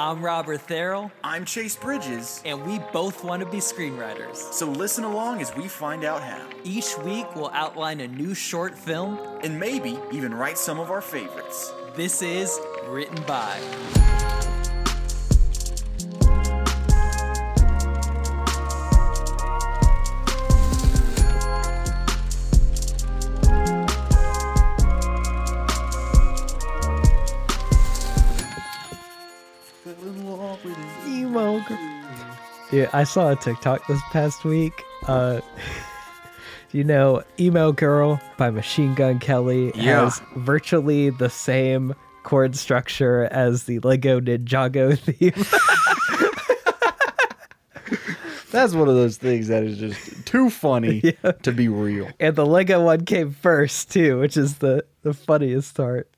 I'm Robert Therrell, I'm Chase Bridges, and we both want to be screenwriters. so listen along as we find out how, Each week, we'll outline a new short film. and maybe even write some of our favorites. This is Written By. Dude, I saw a TikTok this past week. Uh, you know, Emo Girl by Machine Gun Kelly Yeah. has virtually the same chord structure as the Lego Ninjago theme. That's one of those things that is just too funny to be real. and the Lego one came first, too, which is the, the funniest part.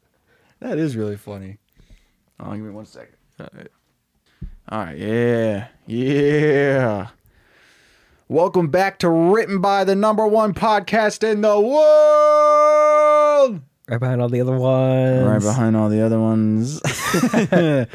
That is really funny. Oh, give me one second. All right. All right. Yeah. Yeah. Welcome back to Written by the number one podcast in the world. Right behind all the other ones. Right behind all the other ones.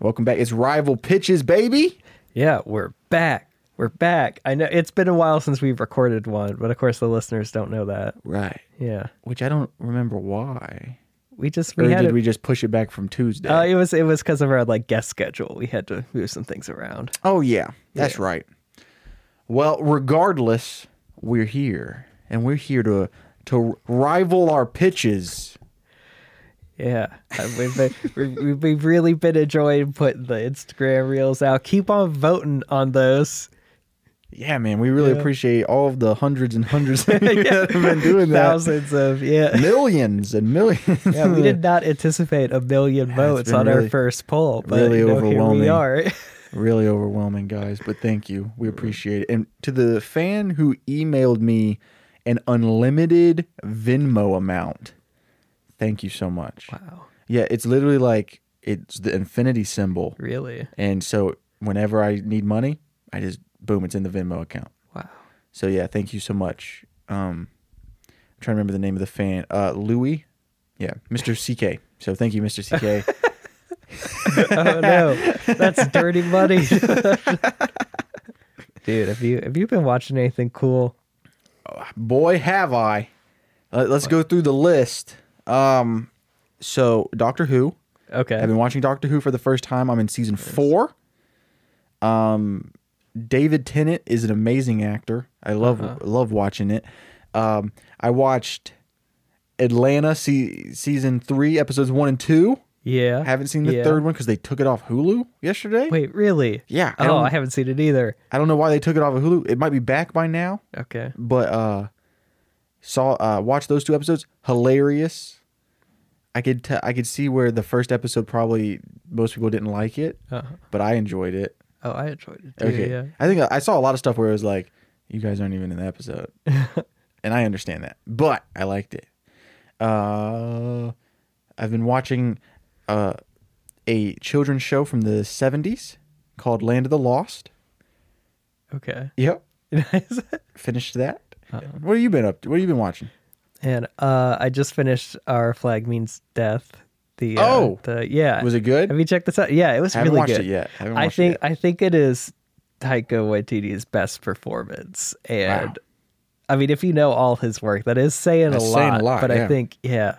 Welcome back. It's Rival Pitches, baby. Yeah, we're back. We're back. I know it's been a while since we've recorded one, but of course the listeners don't know that. Right. Yeah. Which I don't remember why. We just Or we had did it- we just push it back from Tuesday? Uh, it was it was because of our like guest schedule. We had to move some things around. Oh yeah, that's Yeah. right. Well, regardless, we're here, and we're here to to rival our pitches. Yeah, Uh, we've, been, we- we've really been enjoying putting the Instagram reels out. Keep on voting on those. Yeah, man, we really Yeah. appreciate all of the hundreds and hundreds of you that have been doing that. Thousands of yeah. Millions and millions. Yeah, we did not anticipate a million it's votes on our first poll, but really you know, here we are. really overwhelming, guys. But thank you, we mm. appreciate it. And to the fan who emailed me an unlimited Venmo amount, thank you so much. wow, Yeah, it's literally like it's the infinity symbol. really? And so whenever I need money, I just boom, it's in the Venmo account. Wow. So yeah, thank you so much. Um I'm trying to remember the name of the fan. Uh Louis. Yeah, Mr. CK. So thank you, Mr. CK. Oh no, that's dirty money. Dude, have you have you been watching anything cool? Boy, have I. Let- Let's go through the list. Um so Doctor Who. Okay. I've been watching Doctor Who for the first time. I'm in season 4. Um David Tennant is an amazing actor. I love Uh-huh. love watching it. Um, I watched Atlanta se- season three, episodes one and two. yeah. I haven't seen the yeah. third one because they took it off Hulu yesterday. Wait, really? Yeah, I Oh, I haven't seen it either. I don't know why they took it off of Hulu. It might be back by now, Okay. but uh, saw uh, watched those two episodes. Hilarious. I could t- I could see where the first episode probably most people didn't like it, Uh-huh. but I enjoyed it. Oh, I enjoyed it too. Okay. Yeah. I think I saw a lot of stuff where it was like, you guys aren't even in the episode. and I understand that. But I liked it. Uh I've been watching uh a children's show from the 70s called Land of the Lost. Okay. Yep. Finished that. Uh-huh. What have you been up to? What have you been watching? and uh, I just finished Our Flag Means Death. The uh, Oh! the yeah. Was it good? Have you checked this out? Yeah, it was I haven't really good. it yet. I haven't I watched it think yet. I think it is Taika Waititi's best performance, and Wow. I mean, if you know all his work, that is saying, a, lot, a lot, But I think, yeah,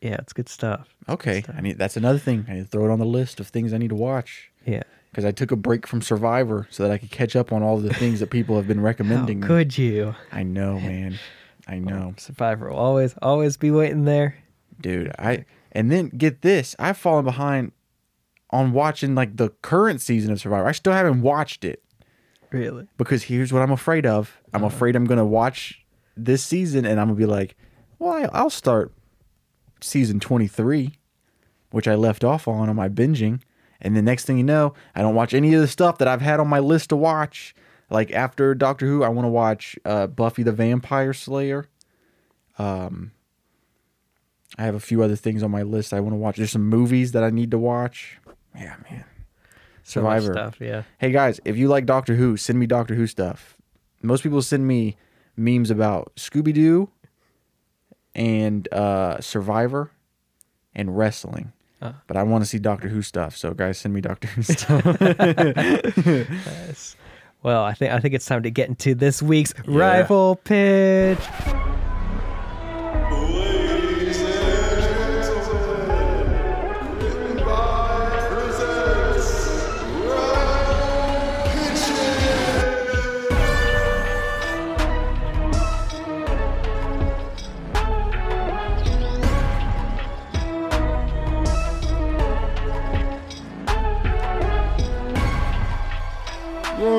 yeah, it's good stuff. Okay. I need that's another thing. I need to throw it on the list of things I need to watch. Yeah. Because I took a break from Survivor so that I could catch up on all the things that people have been recommending. me. could you? I know, man. I know. Survivor will always, always be waiting there. Dude i and then get this i've fallen behind on watching like the current season of survivor. I still haven't watched it. Really? because here's what i'm afraid of. I'm afraid i'm gonna watch this season and i'm gonna be like well I- i'll start season 23 which i left off on on my binging. And the next thing you know i don't watch any of the stuff that i've had on my list to watch. Like after doctor who i want to watch uh, buffy the vampire slayer. Um I have a few other things on my list I want to watch. There's some movies that I need to watch. Yeah, man. So Survivor. stuff. Yeah. Hey guys, if you like Doctor Who, send me Doctor Who stuff. Most people send me memes about Scooby Doo and uh, Survivor and wrestling. but I want to see Doctor Who stuff. So guys, send me Doctor Who stuff. Yes. Well, I think I think it's time to get into this week's rival pitch.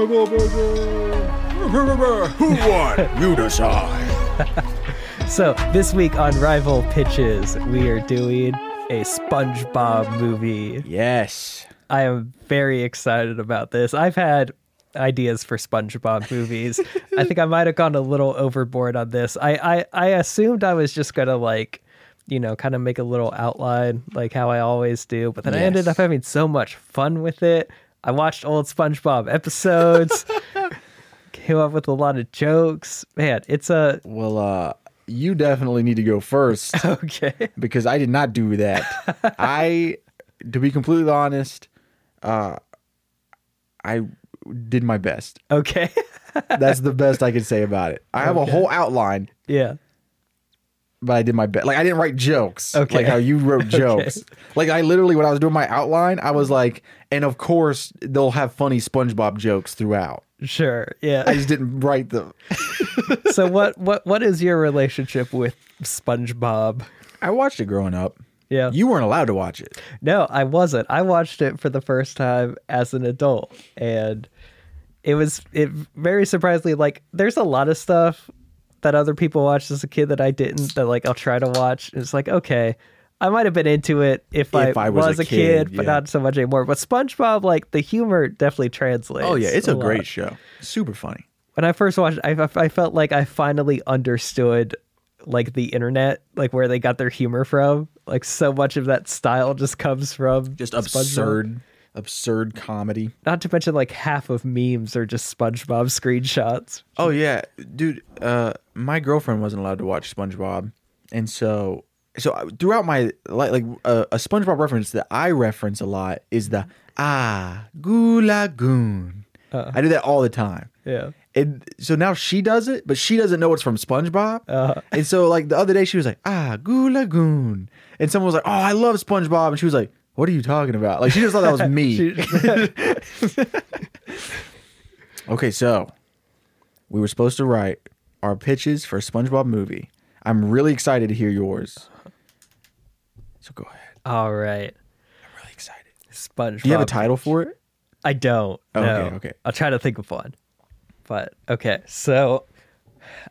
Who won? you decide. So this week on Rival Pitches, we are doing a SpongeBob movie. yes. I am very excited about this. I've had ideas for SpongeBob movies. I think I might have gone a little overboard on this. I, I, I assumed I was just gonna like, you know, kind of make a little outline like how I always do, but then I ended up having so much fun with it. I watched old SpongeBob episodes, came up with a lot of jokes. Man, it's a Well, uh, you definitely need to go first okay. because I did not do that. I, to be completely honest, uh, I did my best. Okay. That's the best I can say about it. I have a Okay. whole outline, yeah. But I did my best. Like I didn't write jokes. Okay. Like how you wrote jokes. Like I literally, when I was doing my outline, I was like, and of course they'll have funny SpongeBob jokes throughout. Sure. Yeah. I just didn't write them. so what what what is your relationship with SpongeBob? I watched it growing up. Yeah. You weren't allowed to watch it. No, I wasn't. I watched it for the first time as an adult and it was it very surprisingly like there's a lot of stuff that other people watched as a kid that I didn't that like I'll try to watch. It's like, okay, I might have been into it if, If I was a a kid, kid, but yeah. not so much anymore. But SpongeBob, like the humor definitely translates. Oh yeah, it's a lot. great show. Super funny. when I first watched, it, I I felt like I finally understood like the internet, like where they got their humor from. Like so much of that style just comes from Just SpongeBob. absurd, absurd comedy. Not to mention like half of memes are just SpongeBob screenshots. Oh yeah, dude. Uh, my girlfriend wasn't allowed to watch SpongeBob, and so so throughout my like like uh, a SpongeBob reference that I reference a lot is the ah goo lagoon. I do that all the time. Yeah. And so now she does it, but she doesn't know it's from SpongeBob. Uh-huh. And so like the other day she was like, ah, Goo Lagoon. And someone was like, oh, I love SpongeBob. And she was like, what are you talking about? Like she just thought that was me. okay, so we were supposed to write our pitches for a SpongeBob movie. I'm really excited to hear yours. So go ahead. All right. I'm really excited. SpongeBob. Do you have a title for it? I don't. Okay, no. okay. I'll try to think of one. But okay, so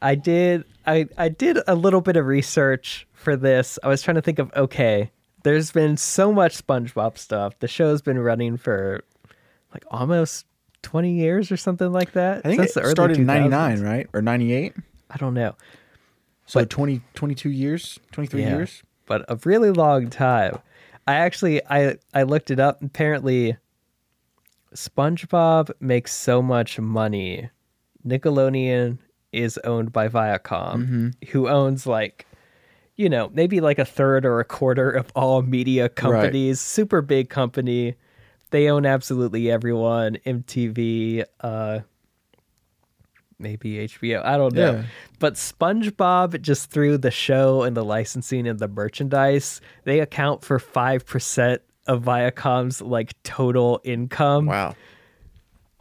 I did I I did a little bit of research for this. I was trying to think of okay, there's been so much SpongeBob stuff. The show's been running for like almost 20 years or something like that. I think Since it started in 99, right? Or 98? I don't know. So 20, 22 years, 23 Yeah, years? But a really long time. I actually I I looked it up. Apparently SpongeBob makes so much money. Nickelodeon is owned by Viacom, mm-hmm. who owns like you know, maybe like a third or a quarter of all media companies, super big company. They own absolutely everyone, MTV, uh maybe HBO. I don't know. Yeah. But SpongeBob just through the show and the licensing and the merchandise, they account for 5% of Viacom's like total income, Wow.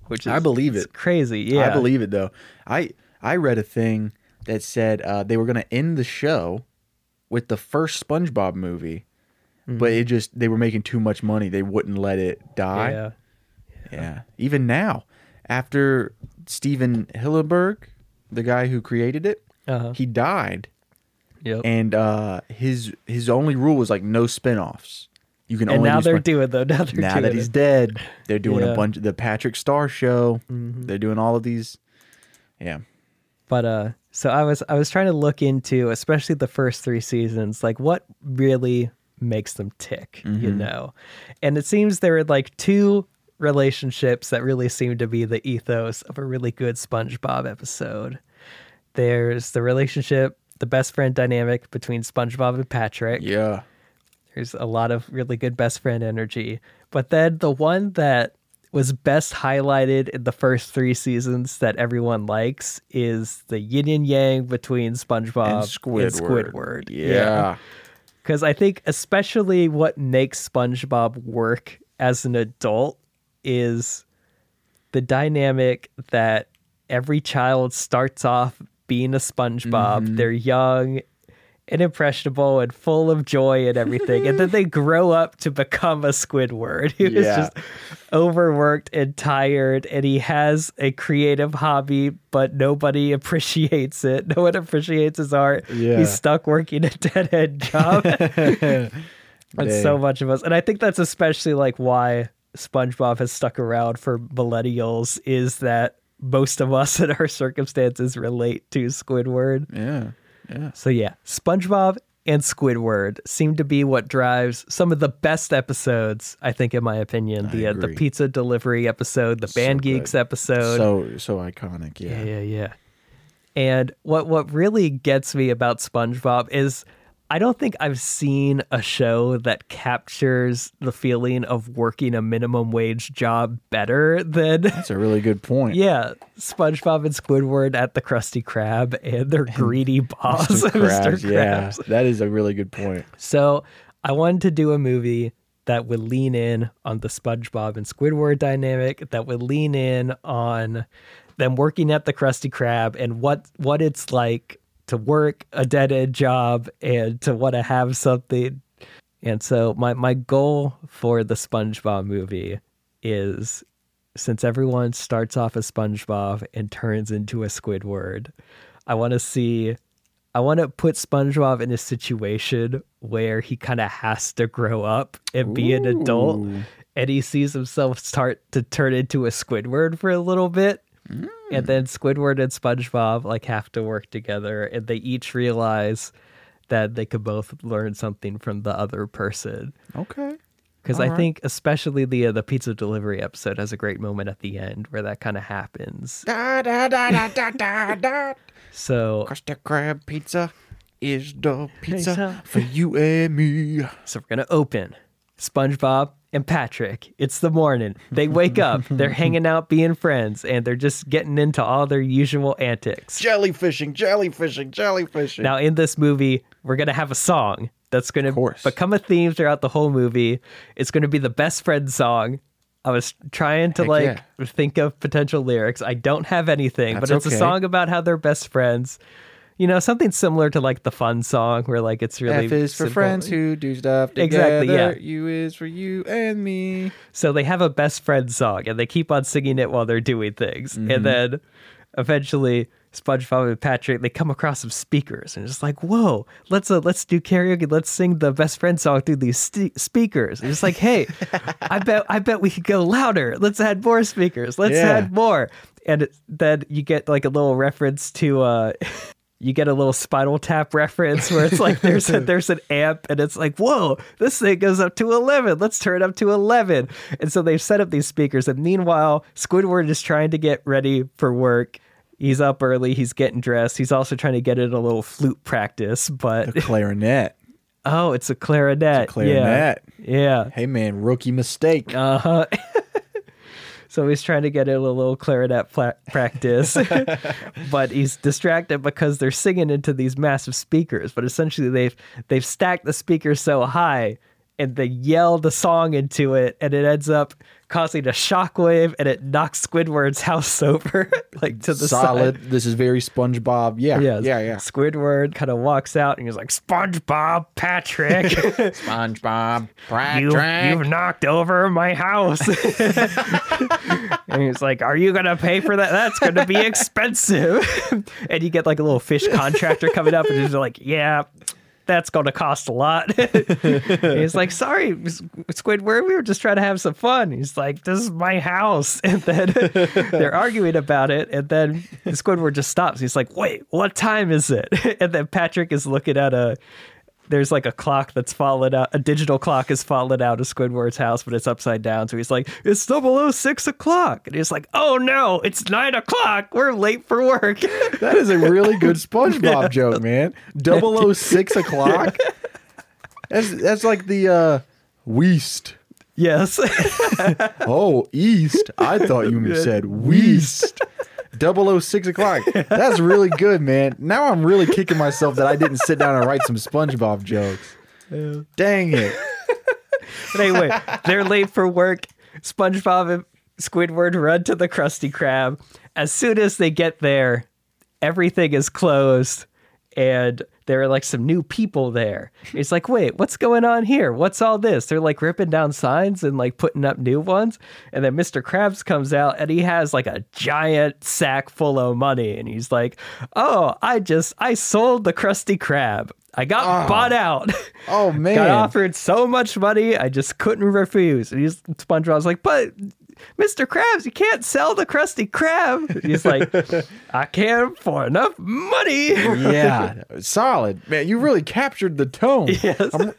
which is I believe it's it. Crazy. Yeah. I believe it though. I I read a thing that said uh, they were going to end the show with the first SpongeBob movie, but it just they were making too much money. They wouldn't let it die. Yeah. Yeah. Even now, after Stephen Hillenburg, the guy who created it, Uh-huh. he died, Yep. and uh, his his only rule was like no spin-offs. You can And only now they're Spon- doing though. Now they're now that it. he's dead, they're doing Yeah. Mm-hmm. a bunch of the Patrick Star show. They're doing all of these. Yeah. But uh so I was I was trying to look into especially the first 3 seasons like what really makes them tick, you Mm-hmm. know. And it seems there are like two relationships that really seem to be the ethos of a really good SpongeBob episode. There's the relationship, the best friend dynamic between SpongeBob and Patrick. Yeah. There's a lot of really good best friend energy. But then the one that was best highlighted in the first three seasons that everyone likes is the yin and yang between SpongeBob and Squidward. Yeah. Because I think, especially what makes SpongeBob work as an adult is the dynamic that every child starts off being a SpongeBob. Mm-hmm. They're young and impressionable and full of joy and everything. and then they grow up to become a Squidward who is Yeah. just overworked and tired. And he has a creative hobby, but nobody appreciates it. No one appreciates his art. Yeah. He's stuck working a dead end job. and so much of us. And I think that's especially like why SpongeBob has stuck around for millennials is that most of us in our circumstances relate to Squidward. Yeah. Yeah. So yeah, SpongeBob and Squidward seem to be what drives some of the best episodes, I think in my opinion. The uh, the pizza delivery episode, the Band. Geeks episode. So so iconic. Yeah, Yeah. yeah, yeah. And what what really gets me about SpongeBob is I don't think I've seen a show that captures the feeling of working a minimum wage job better than That's a really good point. yeah, SpongeBob and Squidward at the Krusty Krab and their greedy boss, Mr. Mr. Krabs, yeah, that is a really good point. So I wanted to do a movie that would lean in on the SpongeBob and Squidward dynamic, that would lean in on them working at the Krusty Krab and what what it's like to work a dead end job and to want to have something. And so my my goal for the SpongeBob movie is since everyone starts off as SpongeBob and turns into a Squidward, I want to see I want to put SpongeBob in a situation where he kind of has to grow up and be an adult, and he sees himself start to turn into a Squidward for a little bit. And then Squidward and SpongeBob like have to work together, and they each realize that they could both learn something from the other person. Okay. Because I Alright. think especially the uh, the pizza delivery episode has a great moment at the end where that kind of happens. Da da da da da da da. So Krusty Krab pizza is the pizza Pizza. for you and me. So we're gonna open SpongeBob and Patrick. It's the morning. They wake up. They're hanging out, being friends, and they're just getting into all their usual antics. Jellyfishing, jellyfishing, jellyfishing. Now, in this movie, we're gonna have a song that's gonna become a theme throughout the whole movie. It's gonna be the best friend song. I was trying to Heck like yeah. think of potential lyrics. I don't have anything, but That's it's a song about how they're best friends. You know, something similar to like the fun song where like it's really F is for simple. friends who do stuff together. Exactly, yeah. U is for you and me. So they have a best friend song and they keep on singing it while they're doing things. Mm-hmm. And then eventually SpongeBob and Patrick they come across some speakers and it's like, "Whoa, let's uh, let's do karaoke. Let's sing the best friend song through these st- speakers." And it's like, "Hey, I bet I bet we could go louder. Let's add more speakers. Let's Yeah. add more." And it, then you get like a little reference to uh you get a little spinal tap reference where it's like there's a, there's an amp and it's like whoa this thing goes up to 11 let's turn it up to 11 and so they've set up these speakers. And meanwhile squidward is trying to get ready for work. He's up early. He's getting dressed. He's also trying to get in a little flute practice but The clarinet. oh it's a clarinet, a clarinet. yeah. Yeah. Hey man, rookie mistake. uh-huh so he's trying to get in a little clarinet pla- practice. But he's distracted because they're singing into these massive speakers. But essentially they've they've stacked the speakers so high and they yell the song into it and it ends up causing a shockwave and it knocks squidward's house over like to the Solid. side This is very SpongeBob. Yeah. yeah, Yeah. Yeah. Squidward kind of walks out and he's like, SpongeBob, Patrick, SpongeBob. you, you've knocked over my house. and he's like, Are you going to pay for that? That's going to be expensive. and you get like a little fish contractor coming up and he's like, Yeah. That's going to cost a lot. He's like, Sorry, Squidward, we were just trying to have some fun. He's like, This is my house. And then they're arguing about it. And then Squidward just stops. He's like, Wait, what time is it? And then Patrick is looking at a there's like a clock that's fallen out. A digital clock has fallen out of Squidward's house, but it's upside down. So he's like, "It's double o six o'clock," and he's like, "Oh no, it's nine o'clock. We're late for work." That is a really good SpongeBob joke, man. 006 o'clock. That's that's like the uh Weast. yes. Oh, East. I thought you said Weast. Double O six o'clock. That's really good, man. Now I'm really kicking myself that I didn't sit down and write some SpongeBob jokes. Dang it. But anyway, they're late for work. SpongeBob and Squidward run to the Krusty Krab. As soon as they get there, everything is closed and there are like some new people there. It's like, wait, what's going on here? What's all this? They're like ripping down signs and like putting up new ones. And then Mr. Krabs comes out and he has like a giant sack full of money. And he's like, oh, I just, I sold the Krusty Krab. I got ah. bought out. Oh man! got offered so much money, I just couldn't refuse. And he's SpongeBob's like, but Mr. Krabs, you can't sell the Krusty Krab. He's like, I can't for enough money. yeah. Solid. Man, you really captured the tone. Yes. I'm-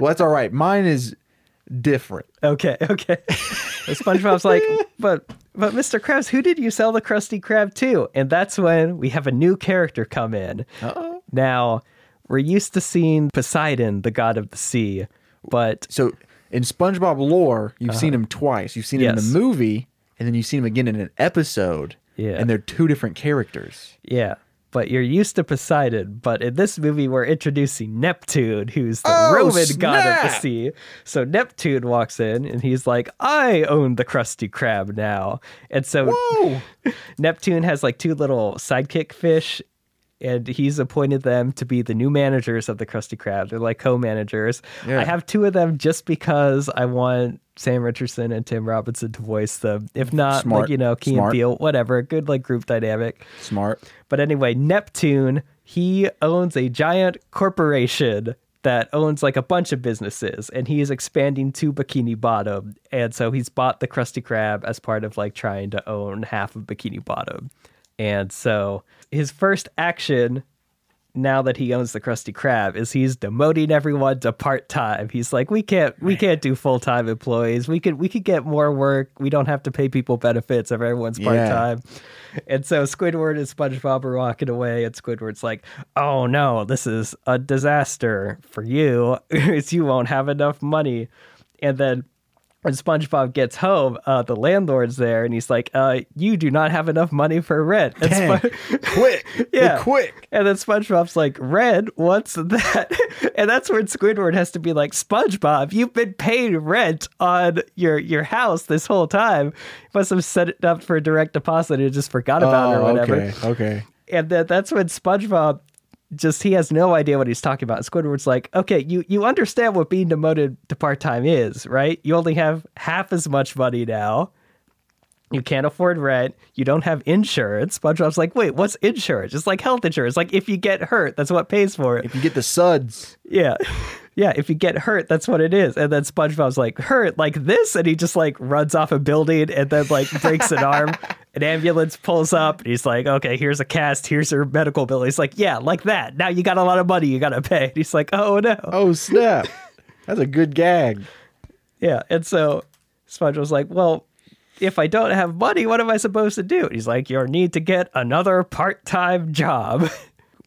well, that's all right. Mine is different. okay, okay. And SpongeBob's like, but but Mr. Krabs, who did you sell the Krusty Krab to? And that's when we have a new character come in. Uh-oh. Now, we're used to seeing Poseidon, the god of the sea, but So in SpongeBob lore, you've seen him twice. You've seen him in Uh-huh. The movie, and then you've seen him again in an episode. Yeah. And they're two different characters. Yeah, but you're used to Poseidon. But in this movie, we're introducing Neptune, who's the Oh, Roman god of the snap! sea. So Neptune walks in and he's like, I own the Krusty Krab now. And so. Neptune has like two little sidekick fish. And he's appointed them to be the new managers of the Krusty Krab. They're like co-managers. Yeah. I have two of them just because I want Sam Richardson and Tim Robinson to voice them. If not, Smart. like you know, Key and Peele, whatever, good like group dynamic. Smart. But anyway, Neptune, he owns a giant corporation that owns like a bunch of businesses and he is expanding to Bikini Bottom. And so he's bought the Krusty Krab as part of like trying to own half of Bikini Bottom. And so his first action now that he owns the Krusty Krab is he's demoting everyone to part time. He's like, we can't we can't do full time employees. We could we could get more work. We don't have to pay people benefits if everyone's part Yeah. time. And so Squidward and SpongeBob are walking away, and Squidward's like, "Oh no, this is a disaster for you. You won't have enough money." And then when SpongeBob gets home, uh, the landlord's there, and he's like, uh, "You do not have enough money for rent." And Dang. Quick. Yeah. Quick. and then SpongeBob's like, Red, what's that? And that's where Squidward has to be like, SpongeBob, you've been paying rent on your your house this whole time. You must have set it up for a direct deposit and just forgot about it or Oh, whatever. okay. Okay. And then that's when SpongeBob just he has no idea what he's talking about. Squidward's like, okay, you you understand what being demoted to part time is, right? You only have half as much money now. You can't afford rent. You don't have insurance. SpongeBob's like, wait, what's insurance? It's like health insurance. Like if you get hurt, that's what pays for it. If you get the suds, Yeah. Yeah, if you get hurt, that's what it is. And then SpongeBob's like, hurt like this? And he just like runs off a building and then like breaks an arm. An ambulance pulls up and he's like, okay, here's a cast, here's your medical bill. He's like, yeah, like that. Now you got a lot of money you got to pay. And he's like, oh no. oh snap. That's a good gag. Yeah. And so SpongeBob's like, well, if I don't have money, what am I supposed to do? And he's like, you need to get another part time job.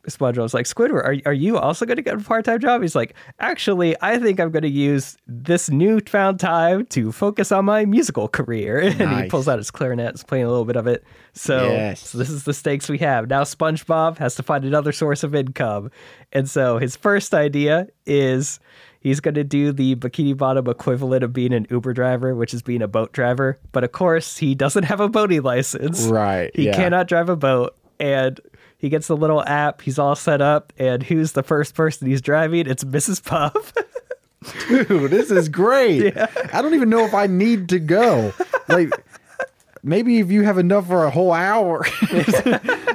SpongeBob's like, Squidward, are, are you also going to get a part time job? He's like, actually, I think I'm going to use this newfound time to focus on my musical career. And he pulls out his clarinet, is playing a little bit of it. So, Yes. so this is the stakes we have. Now SpongeBob has to find another source of income. And so his first idea is he's going to do the bikini bottom equivalent of being an Uber driver, which is being a boat driver. But of course, he doesn't have a boating license. Right, He yeah. cannot drive a boat. And he gets the little app. He's all set up. And who's the first person he's driving? It's Mrs. Puff. Dude, this is great. I don't even know if I need to go. Like, maybe if you have enough for a whole hour.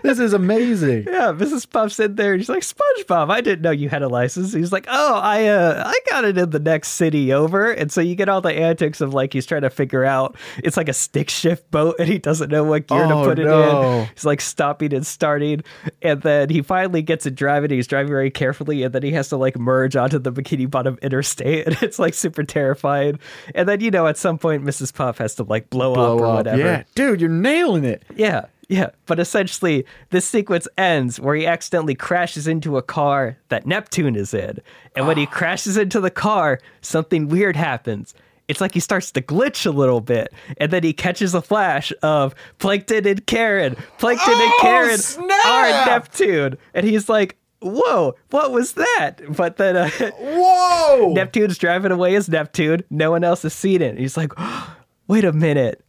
this is amazing. Yeah, Mrs. Puff's in there. and She's like, SpongeBob, I didn't know you had a license. He's like, Oh, I uh, I got it in the next city over. And so you get all the antics of like he's trying to figure out it's like a stick shift boat and he doesn't know what gear Oh, to put it in. He's like stopping and starting. And then he finally gets it driving. He's driving very carefully, and then he has to like merge onto the bikini bottom interstate, and it's like super terrifying. And then you know at some point Mrs. Puff has to like blow, up or up. whatever. Yeah. Dude, you're nailing it. Yeah. Yeah, but essentially, this sequence ends where he accidentally crashes into a car that Neptune is in. And when he crashes into the car, something weird happens. It's like he starts to glitch a little bit, and then he catches a flash of Plankton and Karen. Plankton and Oh, Karen snap! are Neptune. And he's like, Whoa, what was that? But then uh, Whoa! Neptune's driving away as Neptune. No one else has seen it. He's like, Wait a minute.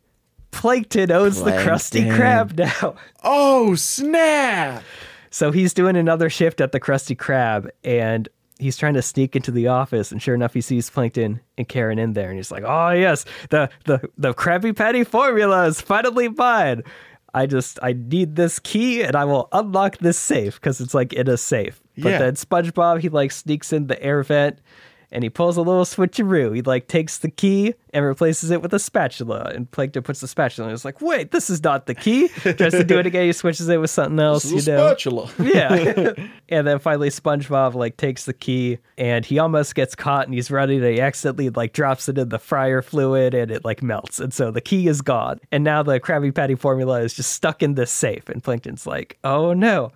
Plankton owns the Krusty Plankton. Krab now. oh, snap! So he's doing another shift at the Krusty Krab and he's trying to sneak into the office and sure enough he sees Plankton and Karen in there and he's like, "Oh yes, the the the Krabby Patty formula is finally mine. I just I need this key and I will unlock this safe because it's like in a safe." But Yeah. then SpongeBob he like sneaks in the air vent and he pulls a little switcheroo. He like takes the key and replaces it with a spatula. And Plankton puts the spatula and he's like, wait, this is not the key. Tries to do it again. He switches it with something else. You know. spatula. Yeah. and then finally SpongeBob like takes the key and he almost gets caught and he's running and he accidentally like drops it in the fryer fluid and it like melts. And so the key is gone. And now the Krabby Patty formula is just stuck in this safe. And Plankton's like, oh no,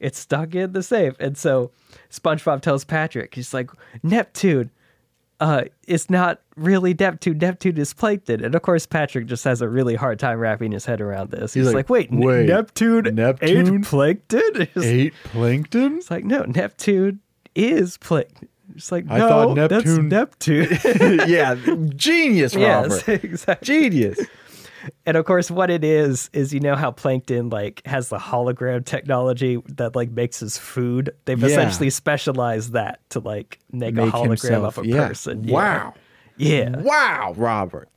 it's stuck in the safe. And so SpongeBob tells Patrick, he's like, Neptune, uh, it's not really Neptune. Neptune is Plankton. And of course, Patrick just has a really hard time wrapping his head around this. He's, like, like, wait, wait, Neptune, Neptune ain't Plankton? Ate plankton? it's like, no, Neptune is Plankton. It's like, no, I thought Neptune- that's Neptune. yeah, genius, Robert. yes, exactly. Genius. And of course, what it is is you know how Plankton like has the hologram technology that like makes his food. They've Yeah. essentially specialized that to like make, a hologram himself. of a yeah. person. Wow. Yeah. Wow, Robert.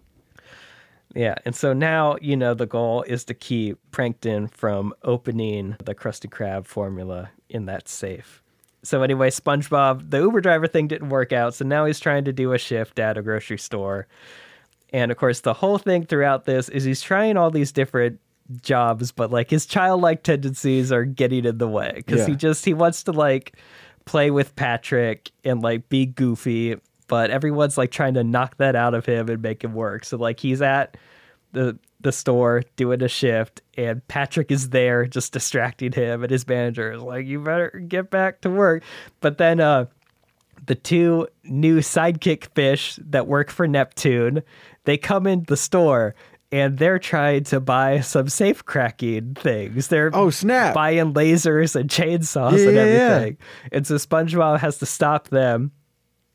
Yeah, and so now you know the goal is to keep Plankton from opening the Krusty Krab formula in that safe. So anyway, SpongeBob, the Uber driver thing didn't work out, so now he's trying to do a shift at a grocery store. And of course, the whole thing throughout this is he's trying all these different jobs, but like his childlike tendencies are getting in the way because he just he wants to like play with Patrick and like be goofy, but everyone's like trying to knock that out of him and make him work. So like he's at the the store doing a shift and Patrick is there just distracting him and his manager is like you better get back to work. But then uh the two new sidekick fish that work for Neptune, they come in the store and they're trying to buy some safe cracking things. They're Oh, snap. buying lasers and chainsaws Yeah, and yeah, yeah. everything. And so SpongeBob has to stop them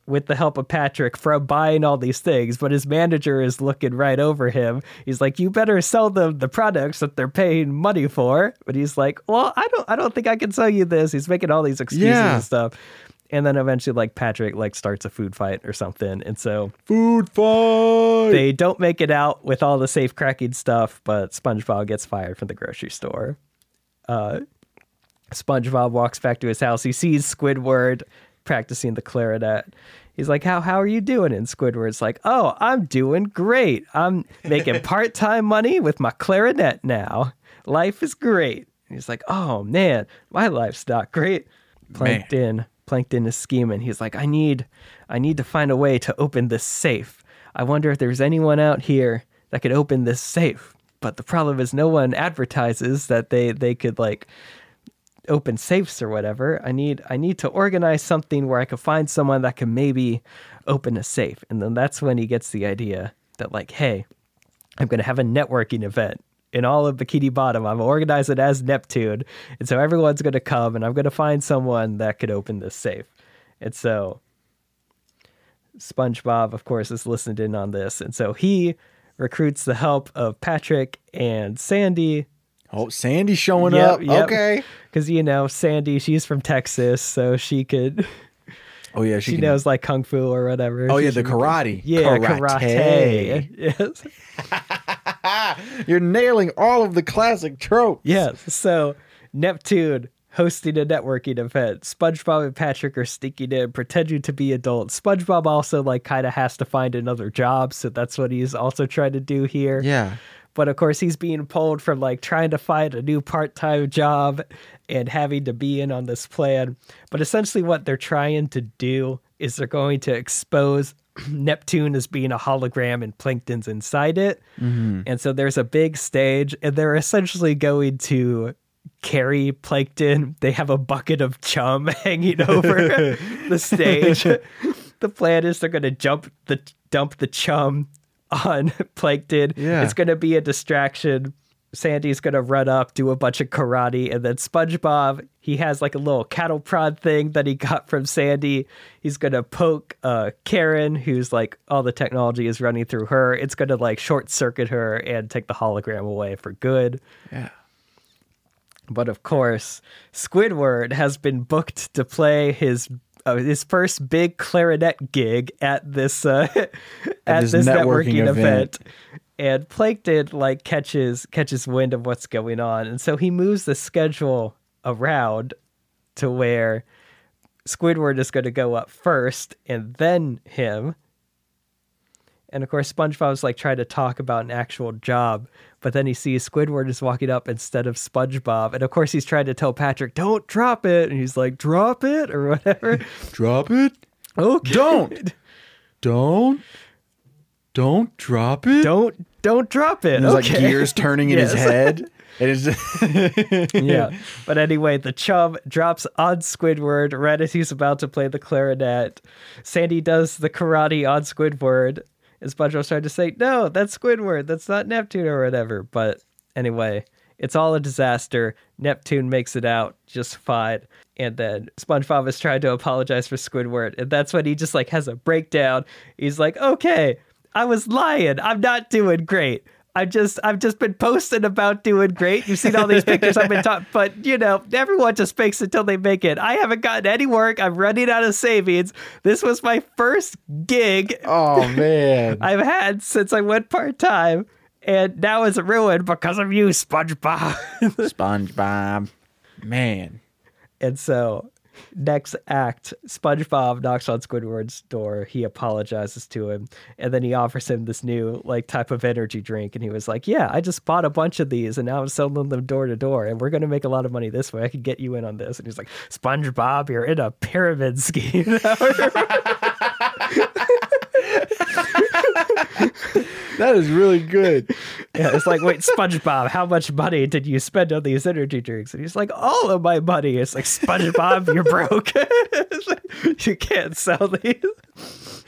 with the help of Patrick from buying all these things, but his manager is looking right over him. He's like, "You better sell them the products that they're paying money for." But he's like, "Well, I don't, I don't think I can sell you this." He's making all these excuses Yeah. and stuff. And then eventually, like Patrick, like starts a food fight or something, and so Food fight. they don't make it out with all the safe cracking stuff. But SpongeBob gets fired from the grocery store. Uh, SpongeBob walks back to his house. He sees Squidward practicing the clarinet. He's like, "How how are you doing?" And Squidward's like, "Oh, I'm doing great. I'm making part time money with my clarinet now. Life is great." And he's like, "Oh man, my life's not great." Plankton, Plankton is scheming. He's like, "I need, I need to find a way to open this safe. I wonder if there's anyone out here that could open this safe." But the problem is, no one advertises that they they could like open safes or whatever. I need I need to organize something where I could find someone that can maybe open a safe. And then that's when he gets the idea that like, hey, I'm gonna have a networking event in all of Bikini Bottom. I'm organize it as Neptune. And so everyone's gonna come and I'm gonna find someone that could open this safe. And so SpongeBob, of course, is listened in on this. And so he recruits the help of Patrick and Sandy Oh, Sandy's showing Yep, up. yep. Okay. because you know Sandy, she's from Texas, so she could Oh yeah, she, she, can- knows like kung fu or whatever. Oh She yeah, the karate. Yeah, karate. Yes, You're nailing all of the classic tropes. yes. So Neptune hosting a networking event. SpongeBob and Patrick are sneaking in, pretending to be adults. SpongeBob also like kind of has to find another job, so that's what he's also trying to do here. Yeah. But of course, he's being pulled from like trying to find a new part time job and having to be in on this plan. But essentially, what they're trying to do is they're going to expose Neptune is being a hologram and Plankton's inside it. Mm-hmm. And so there's a big stage, and they're essentially going to carry Plankton. They have a bucket of chum hanging over the stage. the plan is they're going to jump the dump the chum on Plankton. Yeah. It's going to be a distraction. Sandy's going to run up, do a bunch of karate, and then SpongeBob, he has like a little cattle prod thing that he got from Sandy. He's going to poke uh, Karen, who's like all the technology is running through her. It's going to like short circuit her and take the hologram away for good. Yeah. But of course, Squidward has been booked to play his uh, his first big clarinet gig at this uh, at, this this, networking networking, event. event. And Plankton like catches catches wind of what's going on, and so he moves the schedule around to where Squidward is going to go up first, and then him. And of course, SpongeBob's like trying to talk about an actual job, but then he sees Squidward is walking up instead of SpongeBob. And of course, he's trying to tell Patrick, don't drop it. And he's like, drop it or whatever. Drop it. okay. Don't. Don't. Don't drop it. Don't, don't drop it. There's okay. like gears turning in his head. It's just, yeah. But anyway, the chum drops on Squidward right as he's about to play the clarinet. Sandy does the karate on Squidward. And SpongeBob's trying to say, no, that's Squidward. That's not Neptune or whatever. But anyway, it's all a disaster. Neptune makes it out just fine. And then SpongeBob is trying to apologize for Squidward. And that's when he just like has a breakdown. He's like, okay, I was lying. I'm not doing great. I just I've just been posting about doing great. You've seen all these pictures I've been talking, but you know, everyone just fakes until they make it. I haven't gotten any work. I'm running out of savings. This was my first gig oh man. I've had since I went part time, and now it's ruined because of you, SpongeBob. SpongeBob. Man. and so, next act, SpongeBob knocks on Squidward's door. He apologizes to him, and then he offers him this new like type of energy drink. And he was like, "Yeah, I just bought a bunch of these, and now I'm selling them door to door, and we're gonna make a lot of money this way. I could get you in on this." And he's like, "SpongeBob, you're in a pyramid scheme." That is really good. Yeah, it's like, wait, SpongeBob, how much money did you spend on these energy drinks? And he's like, all of my money. It's like, SpongeBob, you're broke. Like, you can't sell these.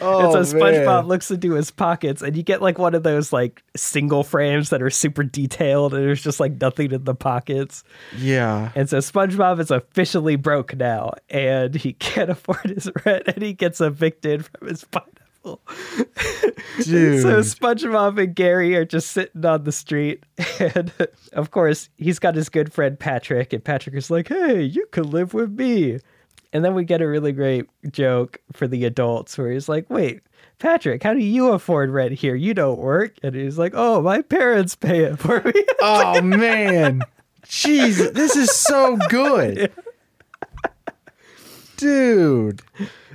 Oh, and so oh, SpongeBob man. looks into his pockets, and you get like one of those like single frames that are super detailed, and there's just like nothing in the pockets. Yeah. And so SpongeBob is officially broke now, and he can't afford his rent, and he gets evicted from his pineapple. Dude. So SpongeBob and Gary are just sitting on the street, and of course he's got his good friend Patrick, and Patrick is like, "Hey, you could live with me." And then we get a really great joke for the adults where he's like, "Wait, Patrick, how do you afford rent here? You don't work." And he's like, "Oh, my parents pay it for me." oh man. Jeez, this is so good. Dude.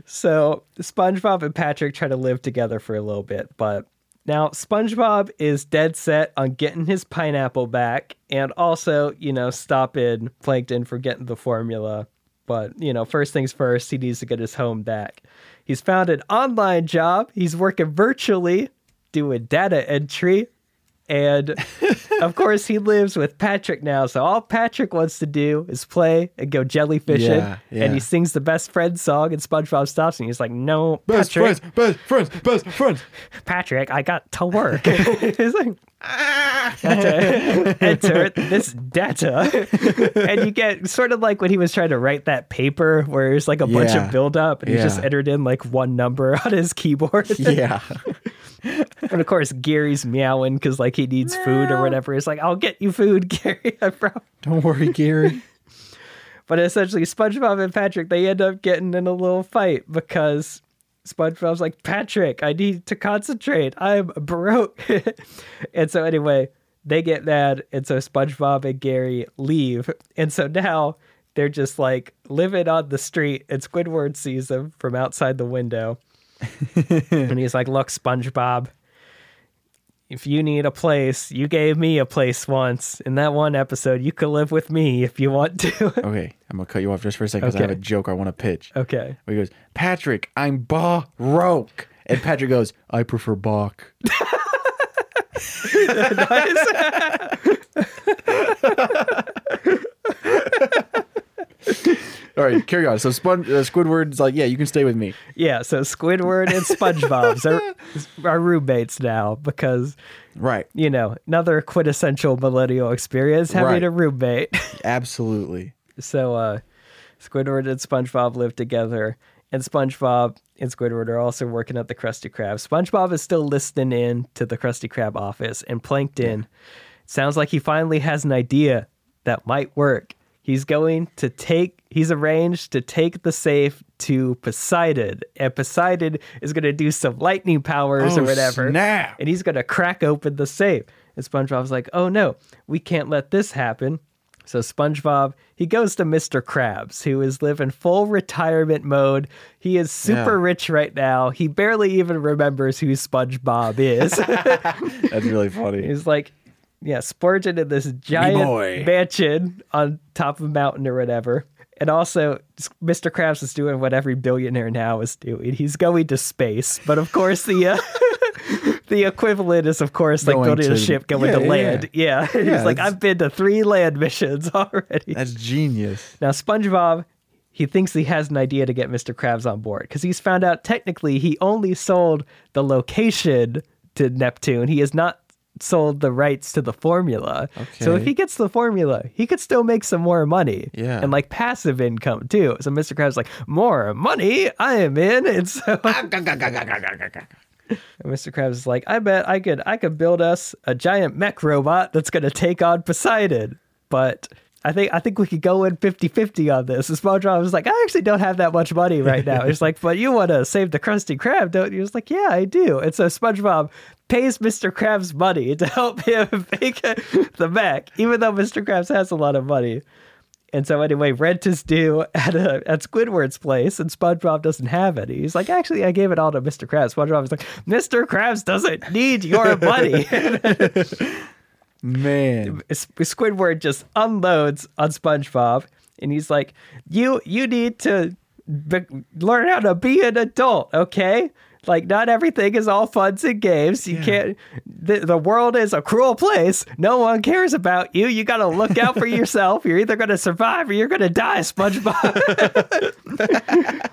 So SpongeBob and Patrick try to live together for a little bit, but now SpongeBob is dead set on getting his pineapple back and also, you know, stopping Plankton from getting the formula. But, you know, first things first, he needs to get his home back. He's found an online job. He's working virtually, doing data entry. And of course, he lives with Patrick now. So all Patrick wants to do is play and go jellyfishing. Yeah, yeah. And he sings the best friend song, and SpongeBob stops and he's like, No, Best Patrick, friends, best friends, best friends. Patrick, I got to work. he's like, ah. "Data, enter this data. and you get sort of like when he was trying to write that paper where there's like a bunch Yeah, of buildup and he just entered in like one number on his keyboard. Yeah. And of course, Gary's meowing because like he needs food or whatever. He's like, "I'll get you food, Gary. I promise." Don't worry, Gary. But essentially, SpongeBob and Patrick they end up getting in a little fight because SpongeBob's like, "Patrick, I need to concentrate. I'm broke." and so anyway, they get mad, and so SpongeBob and Gary leave, and so now they're just like living on the street, and Squidward sees them from outside the window. And he's like, "Look, SpongeBob, if you need a place, you gave me a place once. In that one episode, you could live with me if you want to. Okay, I'm gonna cut you off just for a second because I have a joke I want to pitch. okay. Where he goes, Patrick, I'm Baroque. And Patrick goes, I prefer Bach. All right, carry on. So Spon- uh, Squidward's like, yeah, you can stay with me. Yeah, so Squidward and SpongeBob are, are roommates now because, Right. you know, another quintessential millennial experience having Right. a roommate. Absolutely. So uh Squidward and SpongeBob live together, and SpongeBob and Squidward are also working at the Krusty Krab. SpongeBob is still listening in to the Krusty Krab office, and Plankton sounds like he finally has an idea that might work. He's going to take he's arranged to take the safe to Poseidon, and Poseidon is going to do some lightning powers or Oh, whatever. snap. And he's going to crack open the safe. And SpongeBob's like, "Oh no, we can't let this happen." So SpongeBob, he goes to Mr. Krabs, who is living full retirement mode. He is super Yeah. rich right now. He barely even remembers who SpongeBob is. That's really funny. He's like, yeah, splurging in this giant mansion on top of a mountain or whatever. And also, Mr. Krabs is doing what every billionaire now is doing. He's going to space, but of course the uh, the equivalent is, of course, like Going building a to- ship going yeah, to yeah, land. Yeah, he's like, I've been to three land missions already. That's genius. Now, SpongeBob, he thinks he has an idea to get Mr. Krabs on board because he's found out technically he only sold the location to Neptune. He has not sold the rights to the formula. So if he gets the formula, he could still make some more money. Yeah. And like passive income too. So Mr. Krabs is like, more money, I am in. And so and Mr. Krabs is like, I bet I could I could build us a giant mech robot that's gonna take on Poseidon. But I think I think we could go in 50-50 on this. And SpongeBob was like, I actually don't have that much money right now. He's like, but you want to save the Krusty Krab, don't you? He was like, yeah, I do. And so SpongeBob pays Mr. Krabs money to help him make the mech, even though Mr. Krabs has a lot of money. And so anyway, rent is due at a, at Squidward's place, and SpongeBob doesn't have any. He's like, actually, I gave it all to Mr. Krabs. SpongeBob is like, Mr. Krabs doesn't need your money. Man. Squidward just unloads on SpongeBob, and he's like, "You you need to be- learn how to be an adult, okay? Like not everything is all funs and games. You can't. The, the world is a cruel place. No one cares about you. You got to look out for yourself. You're either gonna survive or you're gonna die, SpongeBob."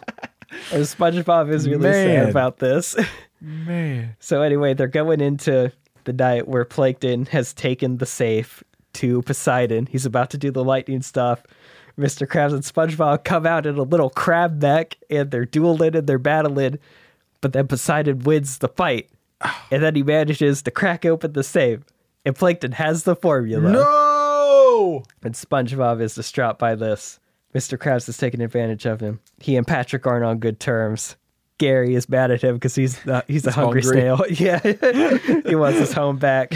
Or SpongeBob is really sad about this. Man. So anyway, they're going into the night where Plankton has taken the safe to Poseidon. He's about to do the lightning stuff. Mr. Krabs and SpongeBob come out in a little crab mech and they're dueling and they're battling. But then Poseidon wins the fight. And then he manages to crack open the safe. And Plankton has the formula. No. And SpongeBob is distraught by this. Mr. Krabs is taking advantage of him. He and Patrick aren't on good terms. Gary is mad at him because he's uh, he's a hungry, hungry. snail. Yeah, he wants his home back.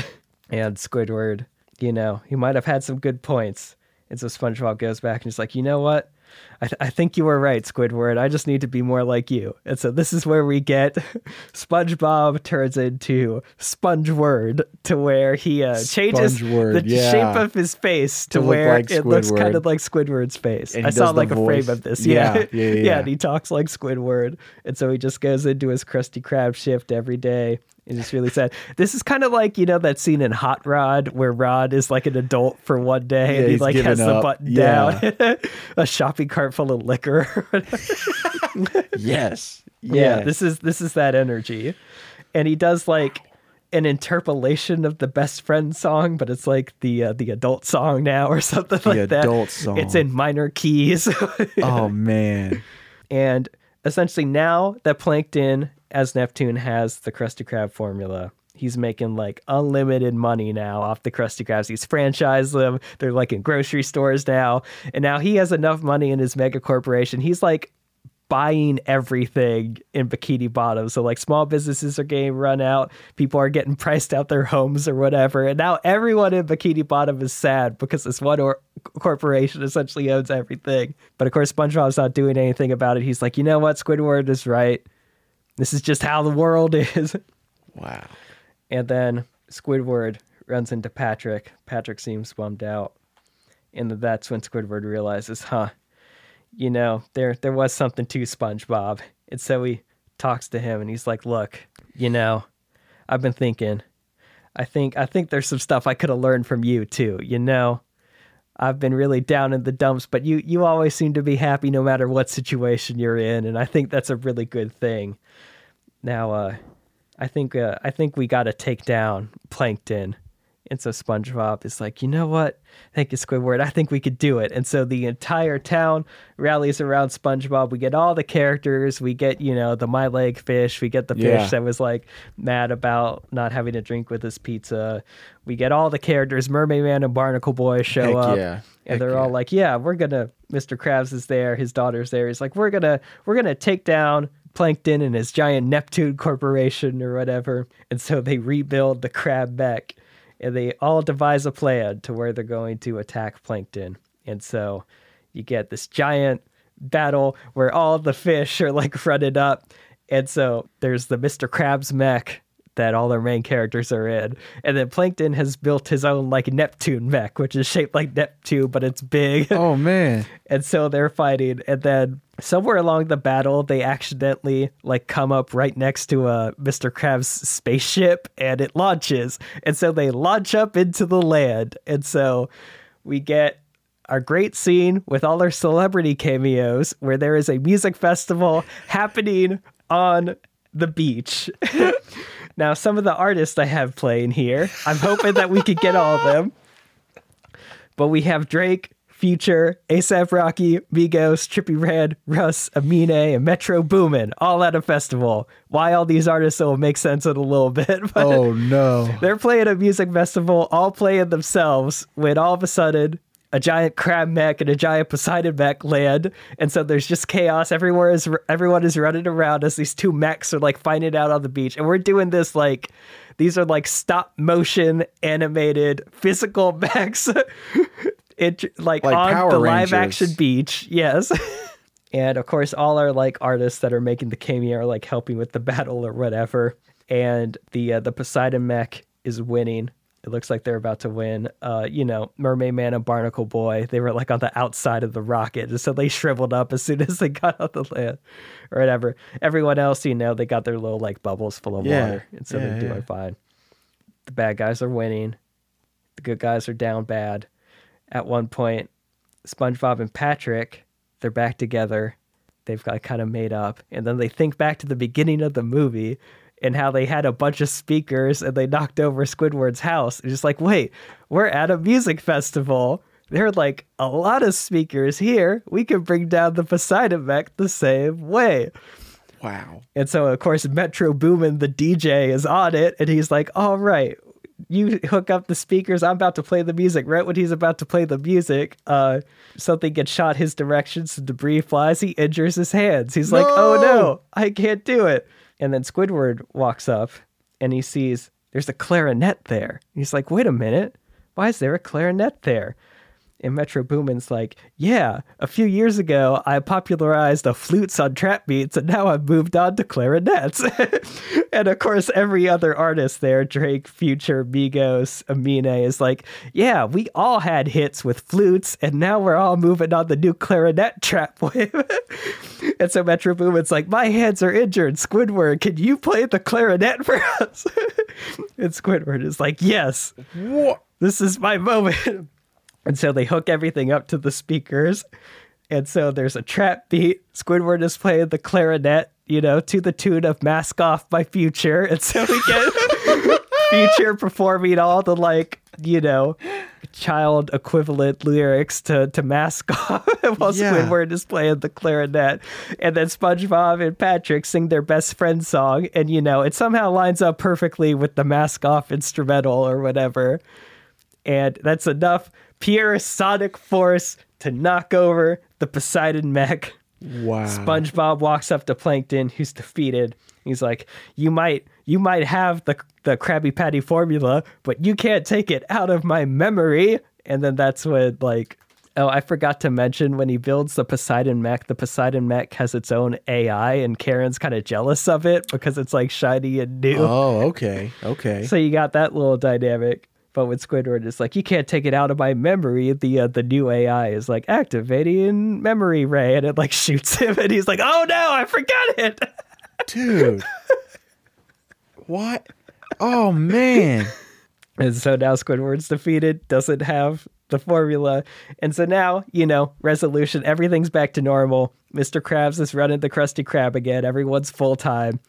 And Squidward, you know, he might have had some good points. And so SpongeBob goes back and he's like, you know what? I, th- I think you were right, Squidward. I just need to be more like you. And so this is where we get SpongeBob turns into Spongeword to where he uh, changes Spongeword, the yeah. shape of his face to, To where like it looks kind of like Squidward's face. I saw like a frame of this. Yeah, Yeah. yeah, yeah, yeah. and he talks like Squidward. And so he just goes into his Krusty Krab shift every day. And it's really sad. This is kind of like, you know, that scene in Hot Rod where Rod is like an adult for one day Yeah, and he like has given the button Yeah. down. a shopping cart full of liquor. Yes. Yeah, Yes. this is this is that energy. And he does like an interpolation of the best friend song, but it's like the uh, the adult song now or something like that. adult song. It's in minor keys. Oh man. and essentially now that Plankton as Neptune has the Krusty Krab formula, he's making like unlimited money now off the Krusty Krabs. He's franchised them. They're like in grocery stores now. And now he has enough money in his mega corporation. He's like buying everything in Bikini Bottom. So like small businesses are getting run out, people are getting priced out their homes or whatever. And now everyone in Bikini Bottom is sad because this one or- corporation essentially owns everything. But of course SpongeBob's not doing anything about it. He's like, "You know what? Squidward is right. This is just how the world is." Wow. And then Squidward runs into Patrick. Patrick seems bummed out. And that's when Squidward realizes, huh, you know, there there was something to SpongeBob. And so he talks to him and he's like, Look, you know, I've been thinking. I think I think there's some stuff I could have learned from you too, you know. I've been really down in the dumps, but you you always seem to be happy no matter what situation you're in, and I think that's a really good thing. Now, uh, I think uh, I think we got to take down Plankton. And so SpongeBob is like, you know what? Thank you, Squidward. I think we could do it. And so the entire town rallies around SpongeBob. We get all the characters. We get, you know, the my leg fish. We get the fish Yeah. that was like mad about not having a drink with his pizza. We get all the characters. Mermaid Man and Barnacle Boy show Heck up. yeah. And Heck they're all like, yeah, we're gonna. Mr. Krabs is there. His daughter's there. He's like, we're gonna, we're gonna take down Plankton and his giant Neptune corporation or whatever. And so they rebuild the crab mech, and they all devise a plan to where they're going to attack Plankton. And so you get this giant battle where all the fish are like running up. And so there's the Mr. Krabs mech that all their main characters are in. And then Plankton has built his own like Neptune mech, which is shaped like Neptune, but it's big. Oh man. and so they're fighting. And then somewhere along the battle, they accidentally like come up right next to uh, a Mr. Krabs spaceship and it launches. And so they launch up into the land. And so we get our great scene with all our celebrity cameos where there is a music festival happening on the beach. now, some of the artists I have playing here, I'm hoping that we could get all of them. But we have Drake, Future, ASAP Rocky, Migos, Trippie Redd, Russ, Amine, and Metro Boomin, all at a festival. Why all these artists will make sense in a little bit. But Oh no. they're playing a music festival, all playing themselves, when all of a sudden a giant crab mech and a giant Poseidon mech land, and so there's just chaos. Everywhere is everyone is running around as these two mechs are like finding out on the beach, and we're doing this like these are like stop motion animated physical mechs, it like, Like on Power the live Rangers. action beach. Yes. And of course, all our like artists that are making the cameo are like helping with the battle or whatever. And the uh, the Poseidon mech is winning. It looks like they're about to win. Uh, you know, Mermaid Man and Barnacle Boy, they were like on the outside of the rocket, and so they shriveled up as soon as they got on the land, or whatever. Everyone else, you know, they got their little like bubbles full of Yeah, water, and so yeah, they're doing yeah. fine. The bad guys are winning. The good guys are down bad. At one point, SpongeBob and Patrick, they're back together. They've got kind of made up. And then they think back to the beginning of the movie and how they had a bunch of speakers and they knocked over Squidward's house. It's just like, wait, we're at a music festival. There are like a lot of speakers here. We can bring down the Poseidon mech the same way. Wow. And so, of course, Metro Boomin, the DJ, is on it, and he's like, "All right, you hook up the speakers. I'm about to play the music." Right when he's about to play the music, uh, something gets shot his direction. Some debris flies. He injures his hands. He's like, "Oh No! no, I can't do it." And then Squidward walks up, and he sees there's a clarinet there. He's like, "Wait a minute, why is there a clarinet there?" And Metro Boomin's like, yeah, a few years ago, I popularized the flutes on trap beats, and now I've moved on to clarinets. and of course, every other artist there, Drake, Future, Migos, Amine, is like, yeah, we all had hits with flutes, and now we're all moving on the new clarinet trap wave. and so Metro Boomin's like, my hands are injured. Squidward, can you play the clarinet for us? and Squidward is like, yes What? this is my moment. And so they hook everything up to the speakers. And so there's a trap beat. Squidward is playing the clarinet, you know, to the tune of Mask Off by Future. And so we get Future performing all the like, you know, child equivalent lyrics to, to Mask Off while Yeah. Squidward is playing the clarinet. And then SpongeBob and Patrick sing their best friend song. And, you know, it somehow lines up perfectly with the Mask Off instrumental or whatever and that's enough pure sonic force to knock over the Poseidon mech. Wow. SpongeBob walks up to Plankton, who's defeated. He's like, "You might, you might have the the Krabby Patty formula, but you can't take it out of my memory." And then that's when like Oh, I forgot to mention when he builds the Poseidon mech, the Poseidon mech has its own AI, and Karen's kind of jealous of it because it's like shiny and new. Oh, okay, okay. So you got that little dynamic. But with Squidward, it's like you can't take it out of my memory. The uh, the new AI is like activating memory ray, and it like shoots him, and he's like, "Oh no, I forgot it." Dude, what? Oh man. And so now Squidward's defeated, doesn't have the formula. And so now, you know, resolution, everything's back to normal. Mr. Krabs is running the Krusty Krab again. Everyone's full time.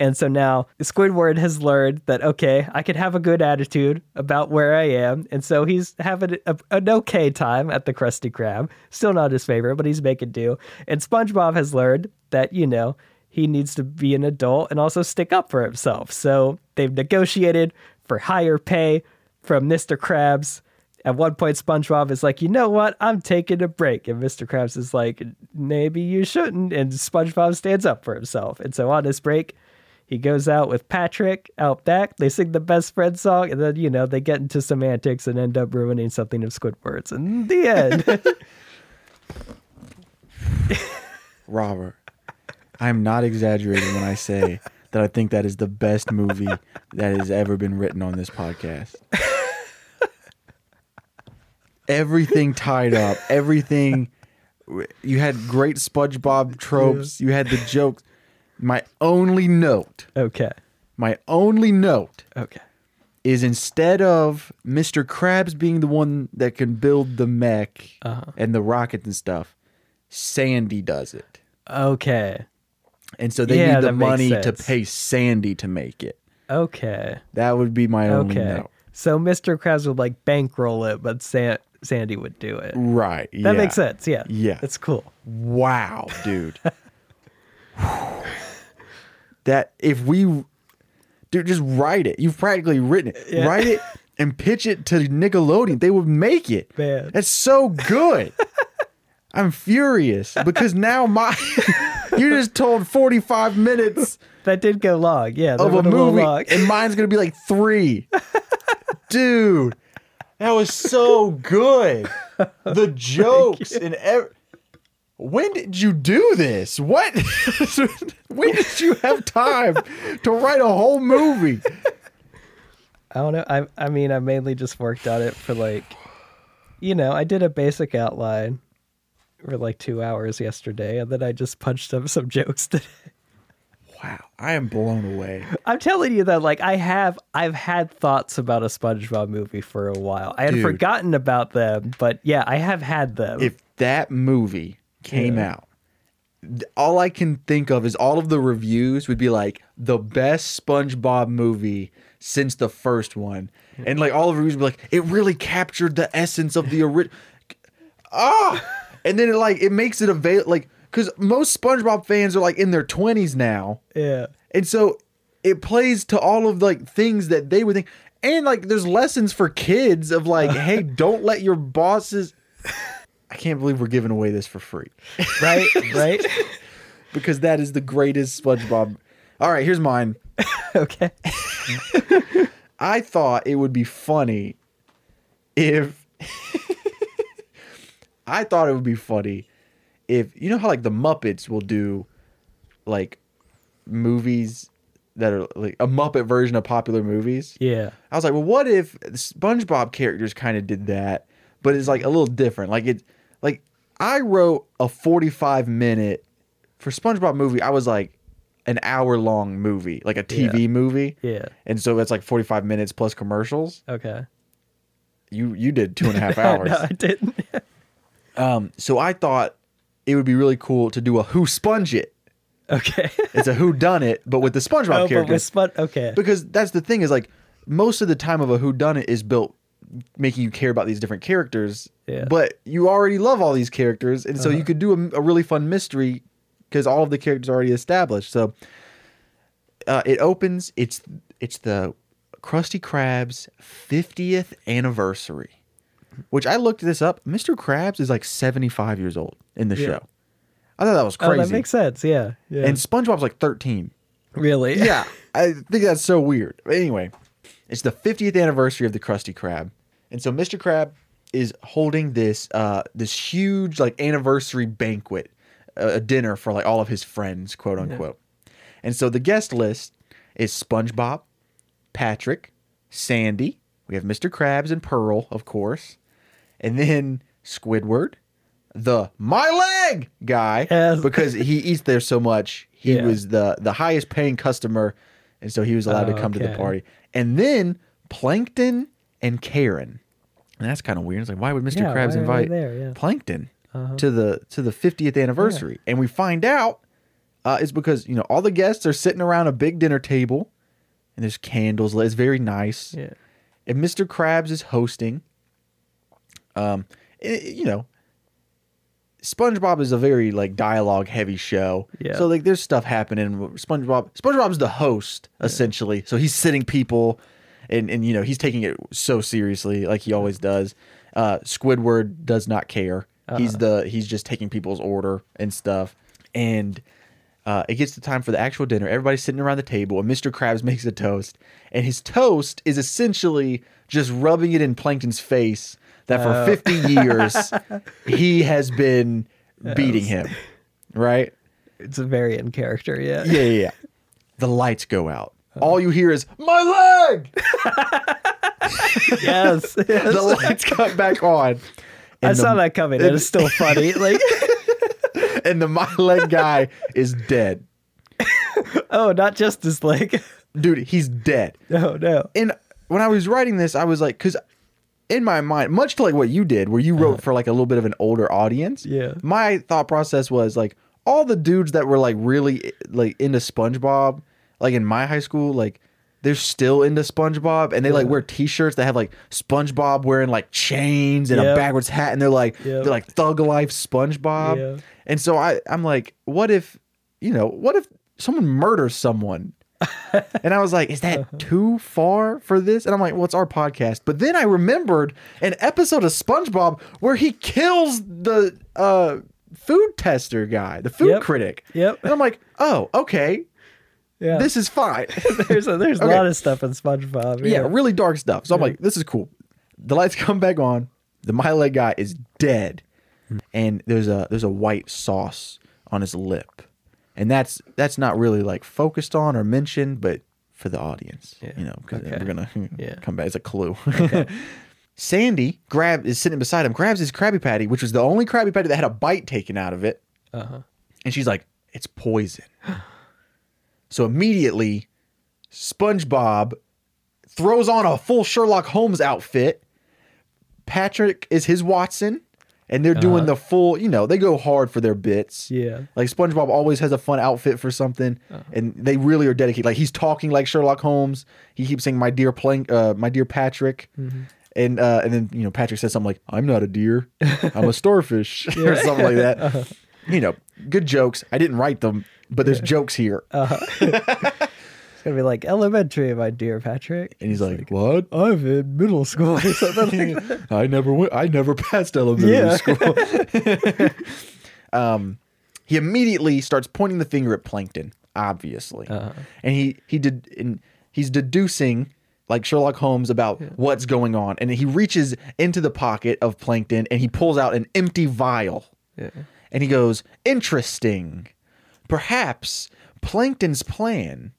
And so now Squidward has learned that, okay, I can have a good attitude about where I am. And so he's having a, an okay time at the Krusty Krab. Still not his favorite, but he's making do. And SpongeBob has learned that, you know, he needs to be an adult and also stick up for himself. So they've negotiated for higher pay from Mr. Krabs. At one point, SpongeBob is like, you know what? I'm taking a break. And Mr. Krabs is like, maybe you shouldn't. And SpongeBob stands up for himself. And so on his break, he goes out with Patrick out back. They sing the best friend song. And then, you know, they get into semantics and end up ruining something of Squidward's. And the end. Robert, I'm not exaggerating when I say that I think that is the best movie that has ever been written on this podcast. Everything tied up, everything. You had great SpongeBob tropes. You had the jokes. My only note, okay. my only note Okay. is instead of Mr. Krabs being the one that can build the mech Uh-huh. and the rockets and stuff, Sandy does it. Okay. And so they Yeah, need the money to pay Sandy to make it. Okay. That would be my only Okay. note. So Mr. Krabs would like bankroll it, but San- Sandy would do it. Right. That yeah. makes sense. Yeah. Yeah. It's cool. Wow, dude. that if we dude just write it. You've practically written it. Yeah. Write it and pitch it to Nickelodeon. They would make it. Man. That's so good. I'm furious because now my you just told 45 minutes That did go long. Yeah. Of a movie and mine's gonna be like three. Dude, that was so good. The jokes and ev- when did you do this? What? when did you have time to write a whole movie? I don't know. I I mean, I mainly just worked on it for like, you know, I did a basic outline for like two hours yesterday, and then I just punched up some jokes today. Wow, I am blown away. I'm telling you that, like, I have, I've had thoughts about a SpongeBob movie for a while. I had Dude. forgotten about them, but yeah, I have had them. If that movie came Yeah. out, all I can think of is all of the reviews would be like the best SpongeBob movie since the first one, and like all of the reviews would be like it really captured the essence of the original. ah, and then it like it makes it available like because most SpongeBob fans are like in their twenties now, yeah, and so it plays to all of like things that they would think. And like there's lessons for kids of like, hey, don't let your bosses I can't believe we're giving away this for free. right, right. because that is the greatest SpongeBob. All right, here's mine. okay. I thought it would be funny if I thought it would be funny if you know how like the Muppets will do like movies that are like a Muppet version of popular movies. Yeah. I was like, well, what if SpongeBob characters kind of did that, but it's like a little different. Like it, like I wrote a forty-five minute for SpongeBob movie. I was like an hour long movie, like a TV Yeah. movie, Yeah. and so that's like forty-five minutes plus commercials. Okay. You you did two and a half hours. no, I didn't. Um, so I thought it would be really cool to do a Who Sponge It. okay. It's a Who Done It, but with the SpongeBob oh, but characters. with okay. because that's the thing is like most of the time of a who done it is built making you care about these different characters Yeah. but you already love all these characters and so Uh-huh. you could do a, a really fun mystery because all of the characters are already established so uh, it opens it's it's the krusty krabs 50th anniversary which i looked this up mr krabs is like 75 years old in the Yeah. show i thought that was oh, crazy that makes sense. Yeah. Yeah. and spongebob's like 13 really? yeah, I think that's so weird. But anyway, it's the 50th anniversary of the Krusty Krab. And so Mr. Krab is holding this uh this huge like anniversary banquet, a, a dinner for like all of his friends, quote unquote. And so the guest list is SpongeBob, Patrick, Sandy. We have Mr. Krabs and Pearl, of course, and then Squidward, the my leg guy, Yes. because he eats there so much. He Yeah. was the the highest paying customer, and so he was allowed to Oh, come to the party. And then Plankton and Karen. And that's kind of weird. It's like, why would Mr. Yeah, Krabs why are they invite there? Yeah. Uh-huh. Plankton to the to the 50th anniversary? And we find out uh, it's because you know all the guests are sitting around a big dinner table, and there's candles. lit. It's very nice. Yeah. And Mr. Krabs is hosting. Um, i- you know, SpongeBob is a very like dialogue heavy show. Yeah. So like there's stuff happening. SpongeBob SpongeBob's the host essentially. So he's sitting people and and you know, he's taking it so seriously like he always does. Uh Squidward does not care. He's the he's just taking people's order and stuff. And uh, it gets the time for the actual dinner. Everybody's sitting around the table, and Mr. Krabs makes a toast. And his toast is essentially just rubbing it in Plankton's face that for 50 years he has been beating him. Right? It's a very in character. Yeah. Yeah, yeah, yeah. The lights go out. All you hear is, My leg! yes. yes. The lights come back on. I And saw that coming. It's still funny. Like, And the My Leg guy is dead. oh, not just his leg. Dude, he's dead. No, no. and when I was writing this, I was like, because in my mind, much to like what you did, where you wrote uh-huh. for like a little bit of an older audience. Yeah. My thought process was like all the dudes that were like really eh, like into SpongeBob, like in my high school, like they're still into SpongeBob, and they like wear T-shirts that have like SpongeBob wearing like chains and a Yep. backwards hat, and they're like Yep. they're like thug life SpongeBob. Yeah. And so I I'm like, what if you know, what if someone murders someone? and I was like, is that too far for this? And I'm like, well, it's our podcast. But then I remembered an episode of SpongeBob where he kills the uh, food tester guy, the food Yep. critic. Yep. And I'm like, oh, okay, Yeah. this is fine. there's a, there's Okay. a lot of stuff in SpongeBob. yeah, really dark stuff. So I'm like, this is cool. The lights come back on. The my leg guy is dead, and there's a there's a white sauce on his lip, and that's that's not really like focused on or mentioned, but for the audience, Yeah. you know, because Okay. we're gonna Yeah. come back as a clue. Sandy grab is sitting beside him, grabs his Krabby Patty, which was the only Krabby Patty that had a bite taken out of it, Uh-huh. and she's like, "It's poison." so immediately, SpongeBob throws on a full Sherlock Holmes outfit. Patrick is his Watson, and they're doing the full. You know, they go hard for their bits. Yeah. like SpongeBob always has a fun outfit for something, and they really are dedicated. Like he's talking like Sherlock Holmes. He keeps saying, "My dear Plank, uh, my dear Patrick." And uh, and then you know Patrick says something like, "I'm not a deer, I'm a starfish," or something like that. You know, good jokes. I didn't write them, but there's jokes here. It's gonna be like elementary, my dear Patrick. and he's like, "What? I'm in middle school or something like. I never went. I never passed elementary Yeah. school." um, he immediately starts pointing the finger at Plankton, obviously, Uh-huh. and he he did and he's deducing like Sherlock Holmes about what's going on, and he reaches into the pocket of Plankton and he pulls out an empty vial, Yeah. And he goes, "Interesting, perhaps Plankton's plan."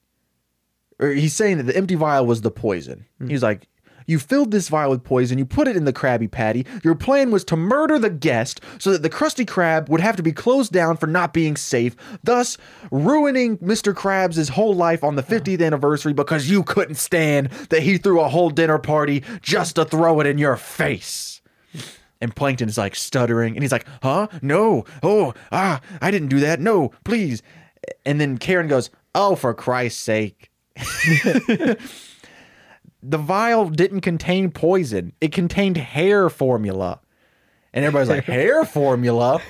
Or he's saying that the empty vial was the poison. Hmm. He's like, You filled this vial with poison, you put it in the Krabby Patty. Your plan was to murder the guest so that the Krusty Krab would have to be closed down for not being safe, thus ruining Mr. Krabs' whole life on the 50th anniversary because you couldn't stand that he threw a whole dinner party just to throw it in your face. And Plankton is like stuttering and he's like, Huh? No. Oh, ah, I didn't do that. No, please. And then Karen goes, Oh, for Christ's sake. the vial didn't contain poison, it contained hair formula. And everybody's like, Hair formula?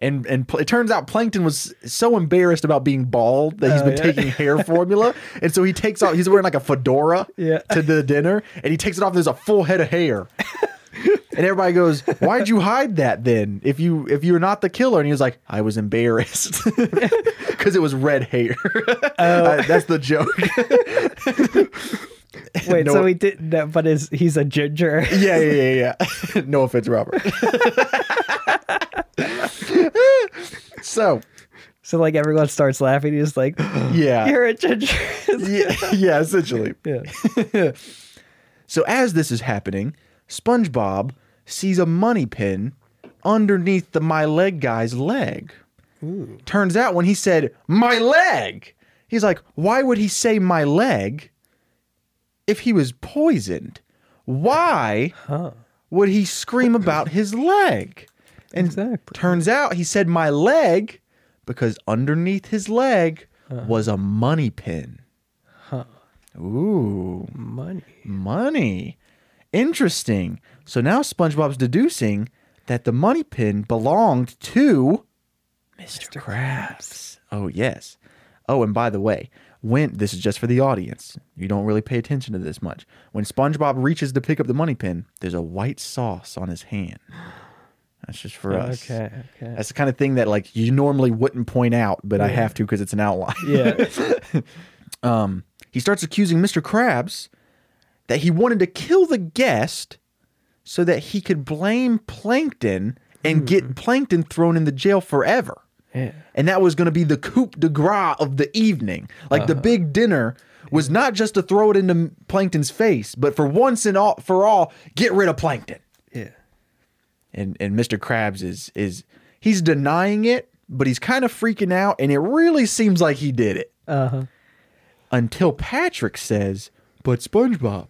And and it turns out Plankton was so embarrassed about being bald that he's been yeah. taking hair formula, and so he takes off. He's wearing like a fedora Yeah. to the dinner, and he takes it off. There's a full head of hair, and everybody goes, "Why'd you hide that then? If you if you're not the killer?" And he was like, "I was embarrassed because it was red hair." Uh, that's the joke. Wait, No- so he did no, but is he's a ginger? Yeah, yeah, yeah, yeah. no offense, Robert. so, So like everyone starts laughing. He's like, yeah. "You're a ginger." yeah, yeah, essentially. yeah. So as this is happening, SpongeBob sees a money pin underneath the my leg guy's leg. Turns out when he said my leg, he's like, why would he say my leg if he was poisoned? Why would he scream about his leg? And Exactly. turns out he said my leg because underneath his leg uh-huh. was a money pin. Huh. Ooh. Money. Money. Interesting. So now SpongeBob's deducing that the money pin belonged to Mr. Krabs. Oh, yes. Oh, and by the way, when this is just for the audience, you don't really pay attention to this much. When SpongeBob reaches to pick up the money pin, there's a white sauce on his hand. That's just for us. Okay. Okay. That's the kind of thing that like you normally wouldn't point out, but I have to because it's an outline. yeah. um, he starts accusing Mr. Krabs that he wanted to kill the guest so that he could blame Plankton and get Plankton thrown in the jail forever. Yeah. And that was going to be the coup de grace of the evening. Like the big dinner was not just to throw it into Plankton's face, but for once and all for all, get rid of Plankton. Yeah. And and Mr. Krabs is is he's denying it, but he's kind of freaking out, and it really seems like he did it Uh huh. until Patrick says, But SpongeBob,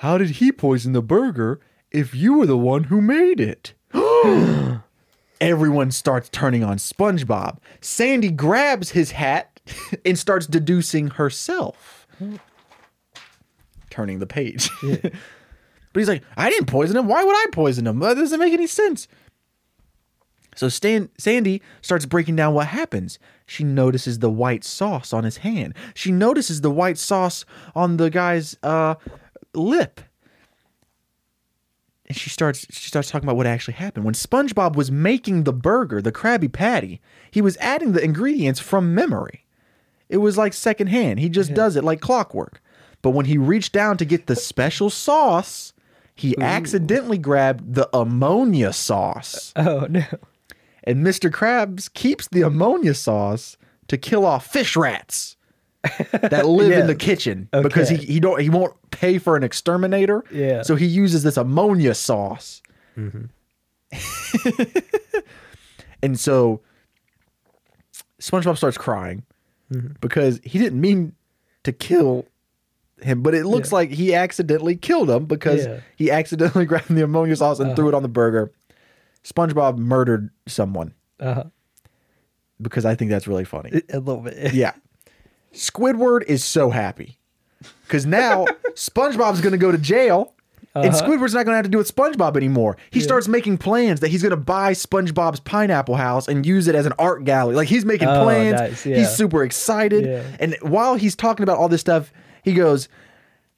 how did he poison the burger if you were the one who made it? Everyone starts turning on SpongeBob. Sandy grabs his hat and starts deducing herself. Turning the page. but he's like, I didn't poison him. Why would I poison him? That doesn't make any sense. So Stan, Sandy starts breaking down what happens. She notices the white sauce on his hand. She notices the white sauce on the guy's uh, lip. And she starts she starts talking about what actually happened. When SpongeBob was making the burger, the Krabby Patty, he was adding the ingredients from memory. It was like secondhand. He just does it like clockwork. But when he reached down to get the special sauce, he accidentally grabbed the ammonia sauce. Oh no. And Mr. Krabs keeps the ammonia sauce to kill off fish rats that live Yeah. in the kitchen because he, he don't he won't pay for an exterminator. Yeah. So he uses this ammonia sauce. Mm-hmm. and so SpongeBob starts crying mm-hmm. because he didn't mean to kill him, but it looks Yeah. like he accidentally killed him because Yeah. he accidentally grabbed the ammonia sauce and threw it uh-huh. on the burger. SpongeBob murdered someone Uh huh. because I think that's really funny. A little bit. Yeah. Squidward is so happy because now SpongeBob's going to go to jail. And uh-huh. Squidward's not going to have to do with SpongeBob anymore. He starts making plans that he's going to buy SpongeBob's pineapple house and use it as an art gallery. Like he's making Oh, plans. nice, yeah. He's super excited. Yeah. And while he's talking about all this stuff, he goes,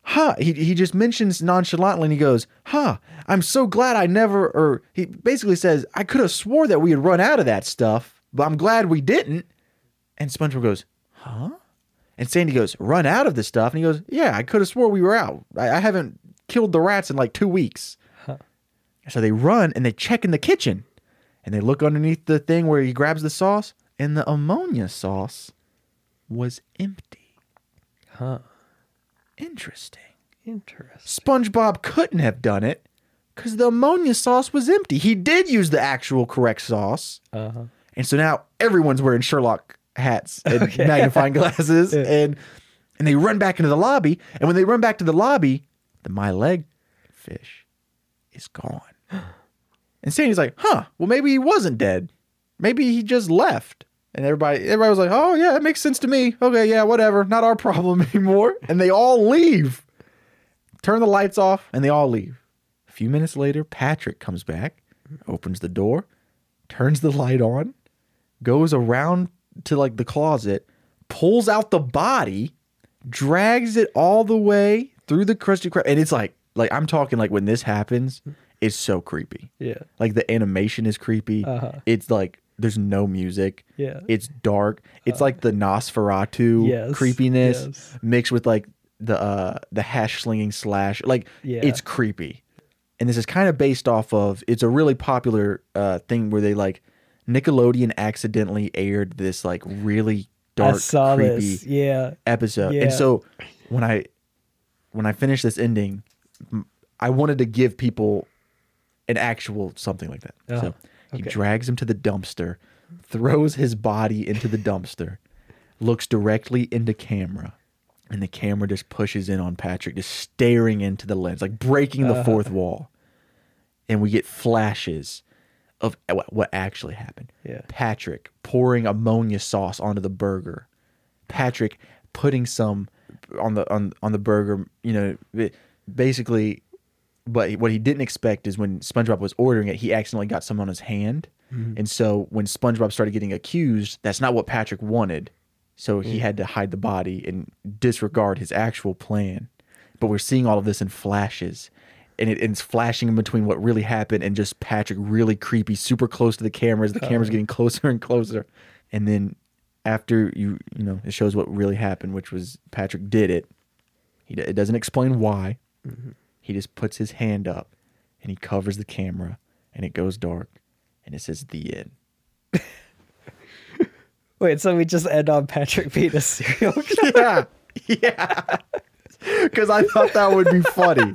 huh. He, he just mentions nonchalantly and he goes, huh. I'm so glad I never, or he basically says, I could have swore that we had run out of that stuff, but I'm glad we didn't. And SpongeBob goes, huh? And Sandy goes, run out of this stuff. And he goes, yeah, I could have swore we were out. I, I haven't killed the rats in like two weeks. So they run and they check in the kitchen and they look underneath the thing where he grabs the sauce and the ammonia sauce was empty. Huh. Interesting. Interesting. SpongeBob couldn't have done it because the ammonia sauce was empty. He did use the actual correct sauce. Uh huh. And so now everyone's wearing Sherlock hats and magnifying glasses and and they run back into the lobby. And when they run back to the lobby, the my leg fish is gone. And Sandy's like, huh, well maybe he wasn't dead. Maybe he just left. And everybody everybody was like, oh yeah, that makes sense to me. Okay, yeah, whatever. Not our problem anymore. And they all leave. Turn the lights off and they all leave. A few minutes later, Patrick comes back, opens the door, turns the light on, goes around to like the closet, pulls out the body, drags it all the way through the Krusty Krab, and it's like like I'm talking like when this happens, it's so creepy. Yeah. Like the animation is creepy. Uh-huh. It's like there's no music. Yeah. It's dark. It's like the Nosferatu Yes, creepiness yes. mixed with like the uh the hash slinging slash like Yeah. it's creepy and this is kind of based off of it's a really popular uh thing where they like nickelodeon accidentally aired this like really dark creepy this. Yeah. episode Yeah. and so when i when i finished this ending I wanted to give people an actual something like that Oh, so he okay. drags him to the dumpster throws his body into the dumpster looks directly into camera and the camera just pushes in on patrick just staring into the lens like breaking Uh-huh. the fourth wall and we get flashes of what actually happened Yeah. patrick pouring ammonia sauce onto the burger patrick putting some on the on on the burger you know basically but what he didn't expect is when SpongeBob was ordering it, he accidentally got some on his hand. Mm-hmm. And so when SpongeBob started getting accused, that's not what Patrick wanted. So he had to hide the body and disregard his actual plan. But we're seeing all of this in flashes. And it, it's flashing in between what really happened and just Patrick really creepy, super close to the camera as the camera's uh-huh. getting closer and closer. And then after you, you know, it shows what really happened, which was Patrick did it. He, it doesn't explain why. Mm-hmm. He just puts his hand up and he covers the camera and it goes dark and it says the end. Wait, so we just end on Patrick being a serial killer? Yeah. Yeah. Because I thought that would be funny.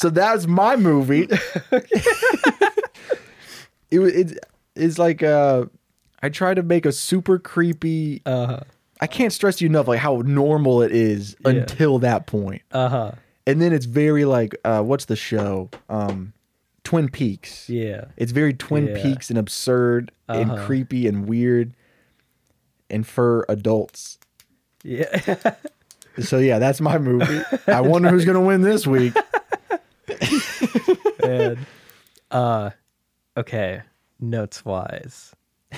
So that's my movie. it it is like uh I try to make a super creepy Uh-huh. I can't stress you enough like how normal it is Yeah. until that point. Uh-huh. and then it's very like uh what's the show um twin peaks Yeah. it's very twin Yeah. peaks and absurd and Uh-huh. creepy and weird and for adults Yeah. so yeah that's my movie i wonder who's gonna win this week and uh okay, notes wise.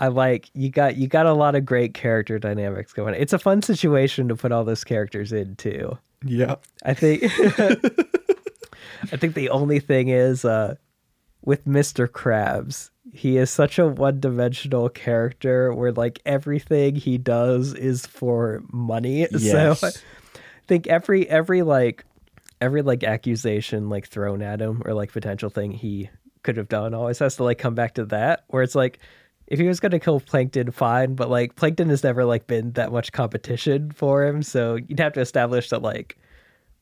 I like you got you got a lot of great character dynamics going. On. It's a fun situation to put all those characters in too. yeah I think I think the only thing is uh with Mr. Krabs, he is such a one-dimensional character where like everything he does is for money. Yes. So think every every like every like accusation like thrown at him or like potential thing he could have done always has to like come back to that where it's like if he was gonna kill Plankton, fine, but like Plankton has never like been that much competition for him, so you'd have to establish that like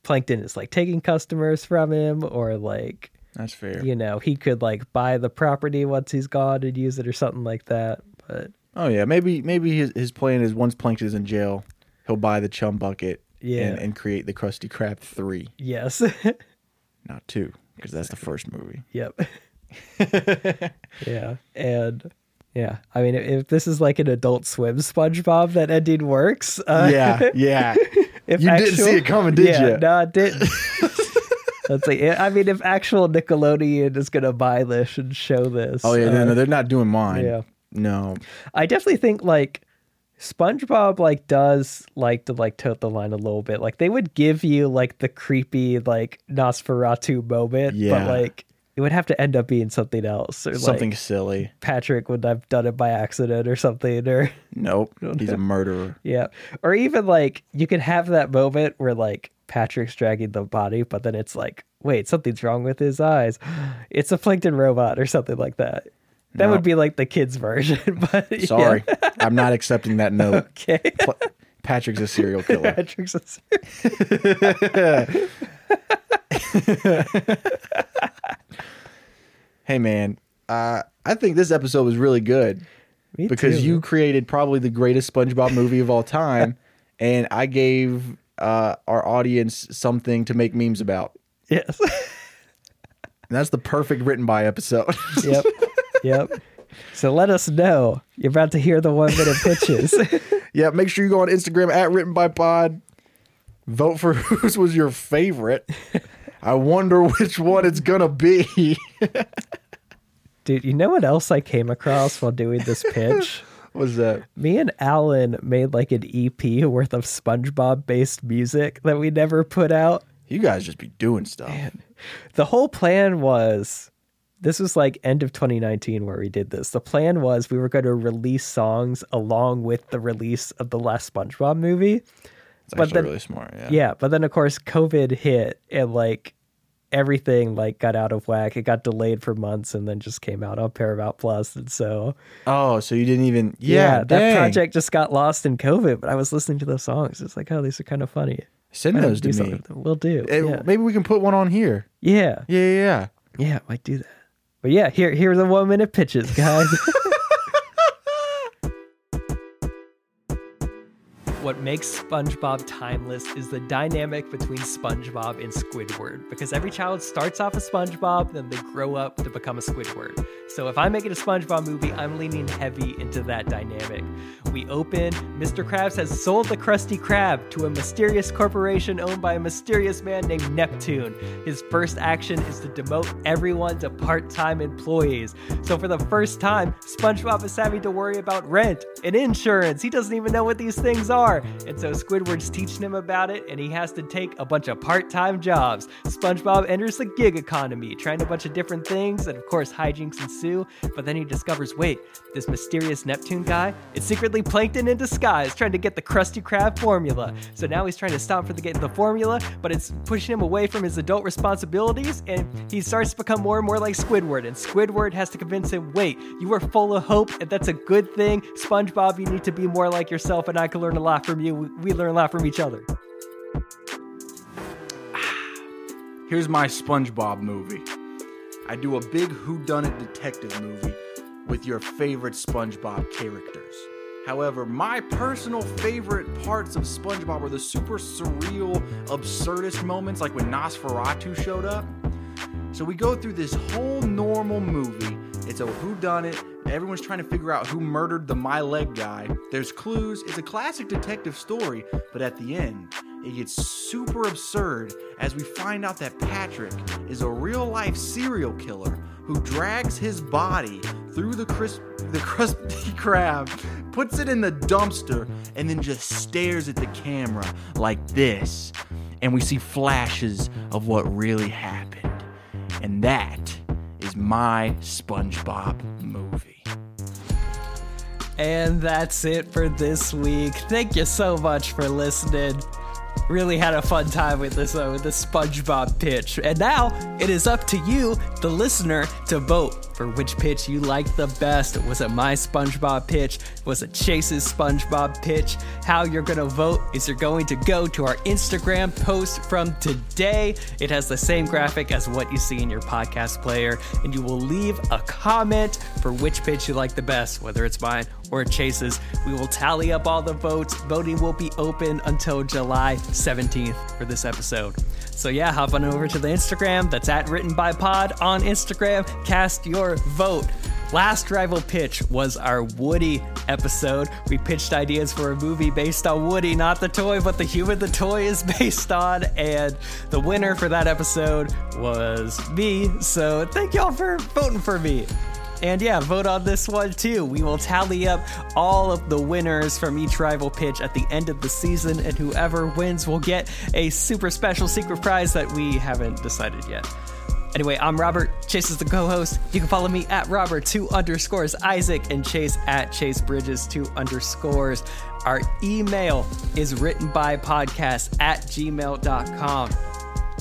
Plankton is like taking customers from him, or like that's fair you know he could like buy the property once he's gone and use it or something like that. But oh yeah maybe maybe his, his plan is once plankton is in jail he'll buy the chum bucket Yeah. and, and create the krusty krab 3 yes, not 2 because that's the first movie yep, yeah, and yeah. I mean, if, this is like an Adult Swim SpongeBob, that ending works. Uh, yeah yeah if you didn't see it coming did yeah, you No, I didn't. Let's see. I mean, if actual Nickelodeon is gonna buy this and show this, oh yeah uh, no, no they're not doing mine yeah. no I definitely think like SpongeBob like does like to like tote the line a little bit. Like they would give you like the creepy like Nosferatu moment, Yeah. but like it would have to end up being something else or something like silly Patrick would have done it by accident or something or Nope. He's a murderer. Yeah. Or even like you could have that moment where like Patrick's dragging the body, but then it's like, wait, something's wrong with his eyes. It's a plankton robot or something like that. That No. would be like the kids' version. But yeah. Sorry. I'm not accepting that note. Okay. Patrick's a serial killer. Patrick's a serial. hey man, uh, I think this episode was really good Me because too. you created probably the greatest SpongeBob movie of all time, and I gave uh, our audience something to make memes about. Yes. And that's the perfect written by episode. yep. Yep. So let us know. You're about to hear the one minute pitches. yeah, make sure you go on Instagram at written by pod. Vote for whose was your favorite. I wonder which one it's gonna be. Dude, you know what else I came across while doing this pitch? was that? Me and Alan made like an EP worth of SpongeBob based music that we never put out. You guys just be doing stuff. The whole plan was this was like end of 2019 where we did this. The plan was we were going to release songs along with the release of the last SpongeBob movie. It's But actually then- really smart. Yeah. Yeah, but then of course COVID hit and like everything like got out of whack. It got delayed for months and then just came out on Paramount Plus. And so Oh, so you didn't even? yeah, Yeah, that project just got lost in COVID. But I was listening to those songs. It's like, oh, these are kind of funny. Send those to do me. We'll do. Eh, yeah. Maybe we can put one on here. yeah, Yeah, yeah, yeah. yeah, might do that. But yeah, here here are the one minute pitches, guys. What makes SpongeBob timeless is the dynamic between SpongeBob and Squidward. Because every child starts off a SpongeBob, then they grow up to become a Squidward. So if I'm making a SpongeBob movie, I'm leaning heavy into that dynamic. We open, Mr. Krabs has sold the Krusty Krab to a mysterious corporation owned by a mysterious man named Neptune. His first action is to demote everyone to part time employees. So for the first time, SpongeBob is having to worry about rent and insurance. He doesn't even know what these things are. And so Squidward's teaching him about it, and he has to take a bunch of part time jobs. SpongeBob enters the gig economy, trying a bunch of different things, and of course, hijinks ensue. But then he discovers wait, this mysterious Neptune guy is secretly Plankton in disguise, trying to get the Krusty Krab formula. So now he's trying to stop for the getting the formula, but it's pushing him away from his adult responsibilities, and he starts to become more and more like Squidward. And Squidward has to convince him, wait, you are full of hope, and that's a good thing. SpongeBob, you need to be more like yourself, and I can learn a lot from you. We- We learn a lot from each other. Here's my SpongeBob movie. I do a big whodunit detective movie with your favorite SpongeBob characters. However, my personal favorite parts of SpongeBob are the super surreal, absurdist moments, like when Nosferatu showed up. So we go through this whole normal movie. It's a whodunit. Everyone's trying to figure out who murdered the My Leg guy. There's clues. It's a classic detective story, but at the end, it gets super absurd as we find out that Patrick is a real life serial killer who drags his body through the crisp, the Krusty Krab, puts it in the dumpster, and then just stares at the camera like this. And we see flashes of what really happened. And that my SpongeBob movie. And that's it for this week. Thank you so much for listening. Really had a fun time with this uh, with the SpongeBob pitch. And now it is up to you, the listener, to vote for which pitch you liked the best. Was it my SpongeBob pitch? Was it Chase's SpongeBob pitch? How you're gonna vote is you're going to go to our Instagram post from today. It has the same graphic as what you see in your podcast player, and you will leave a comment for which pitch you like the best, whether it's mine or Chase's. We will tally up all the votes. Voting will be open until July 17th for this episode. So yeah, hop on over to the Instagram. That's at Written by Pod on Instagram. Cast your vote. Last rival pitch was our Woody episode. We pitched ideas for a movie based on Woody, not the toy, but the human the toy is based on. And the winner for that episode was me. So thank y'all for voting for me. And yeah, vote on this one too. We will tally up all of the winners from each rival pitch at the end of the season, and whoever wins will get a super special secret prize that we haven't decided yet. Anyway, I'm Robert. Chase is the co-host. You can follow me at Robert two underscores Isaac and Chase at Chase Bridges two underscores. Our email is written by podcast at gmail.com.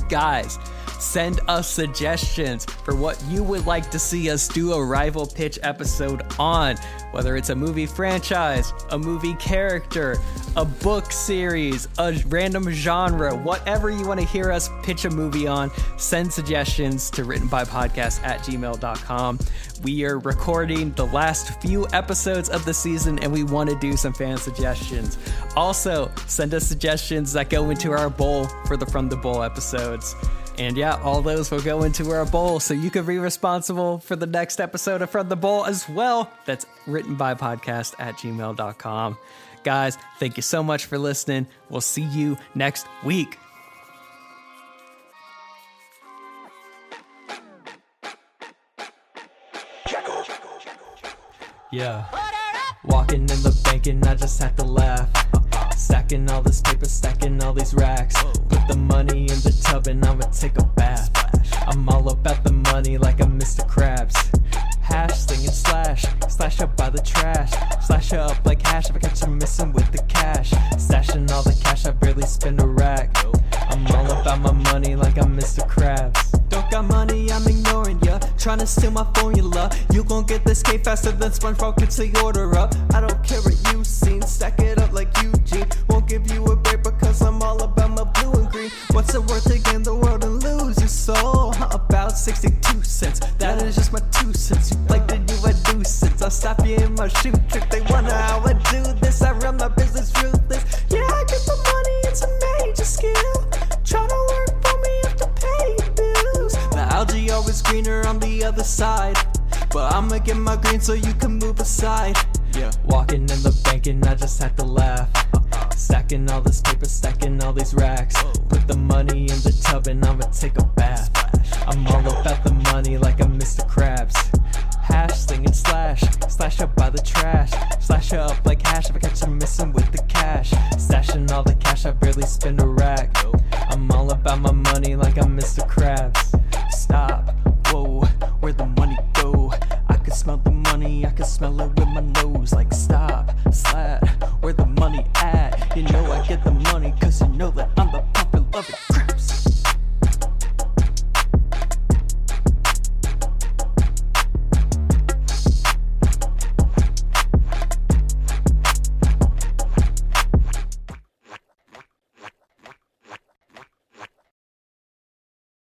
Guys, send us suggestions for what you would like to see us do a rival pitch episode on. Whether it's a movie franchise, a movie character, a book series, a random genre, whatever you want to hear us pitch a movie on, send suggestions to writtenbypodcast at gmail.com. We are recording the last few episodes of the season and we want to do some fan suggestions. Also, send us suggestions that go into our bowl for the From the Bowl episodes. And yeah, all those will go into our bowl, so you can be responsible for the next episode of From the Bowl as well. That's written by podcast at gmail.com. Guys, thank you so much for listening. We'll see you next week. Yeah. Walking in the bank and I just had to laugh. Stacking all this paper, stacking all these racks. Put the money in the tub and I'ma take a bath. I'm all about the money like I'm Mr. Krabs. Hash, sling and slash, slash up by the trash. Slash up like hash if I catch her missing with the cash. Stashing all the cash, I barely spend a rack. I'm all about my money like I'm Mr. Krabs. Don't got money, I'm ignoring ya. Trying to steal my formula. You gon' get this cake faster than SpongeBob gets the order up. I don't care What's it worth to gain the world and lose your soul? About 62 cents. That is just my two cents. You like to do a do since I'll stop you in my shoe trick. They wonder how I do this. I run my business ruthless. Yeah, I get the money, it's a major skill. Try to work for me, have to pay bills. The algae always greener on the other side. But I'ma get my green so you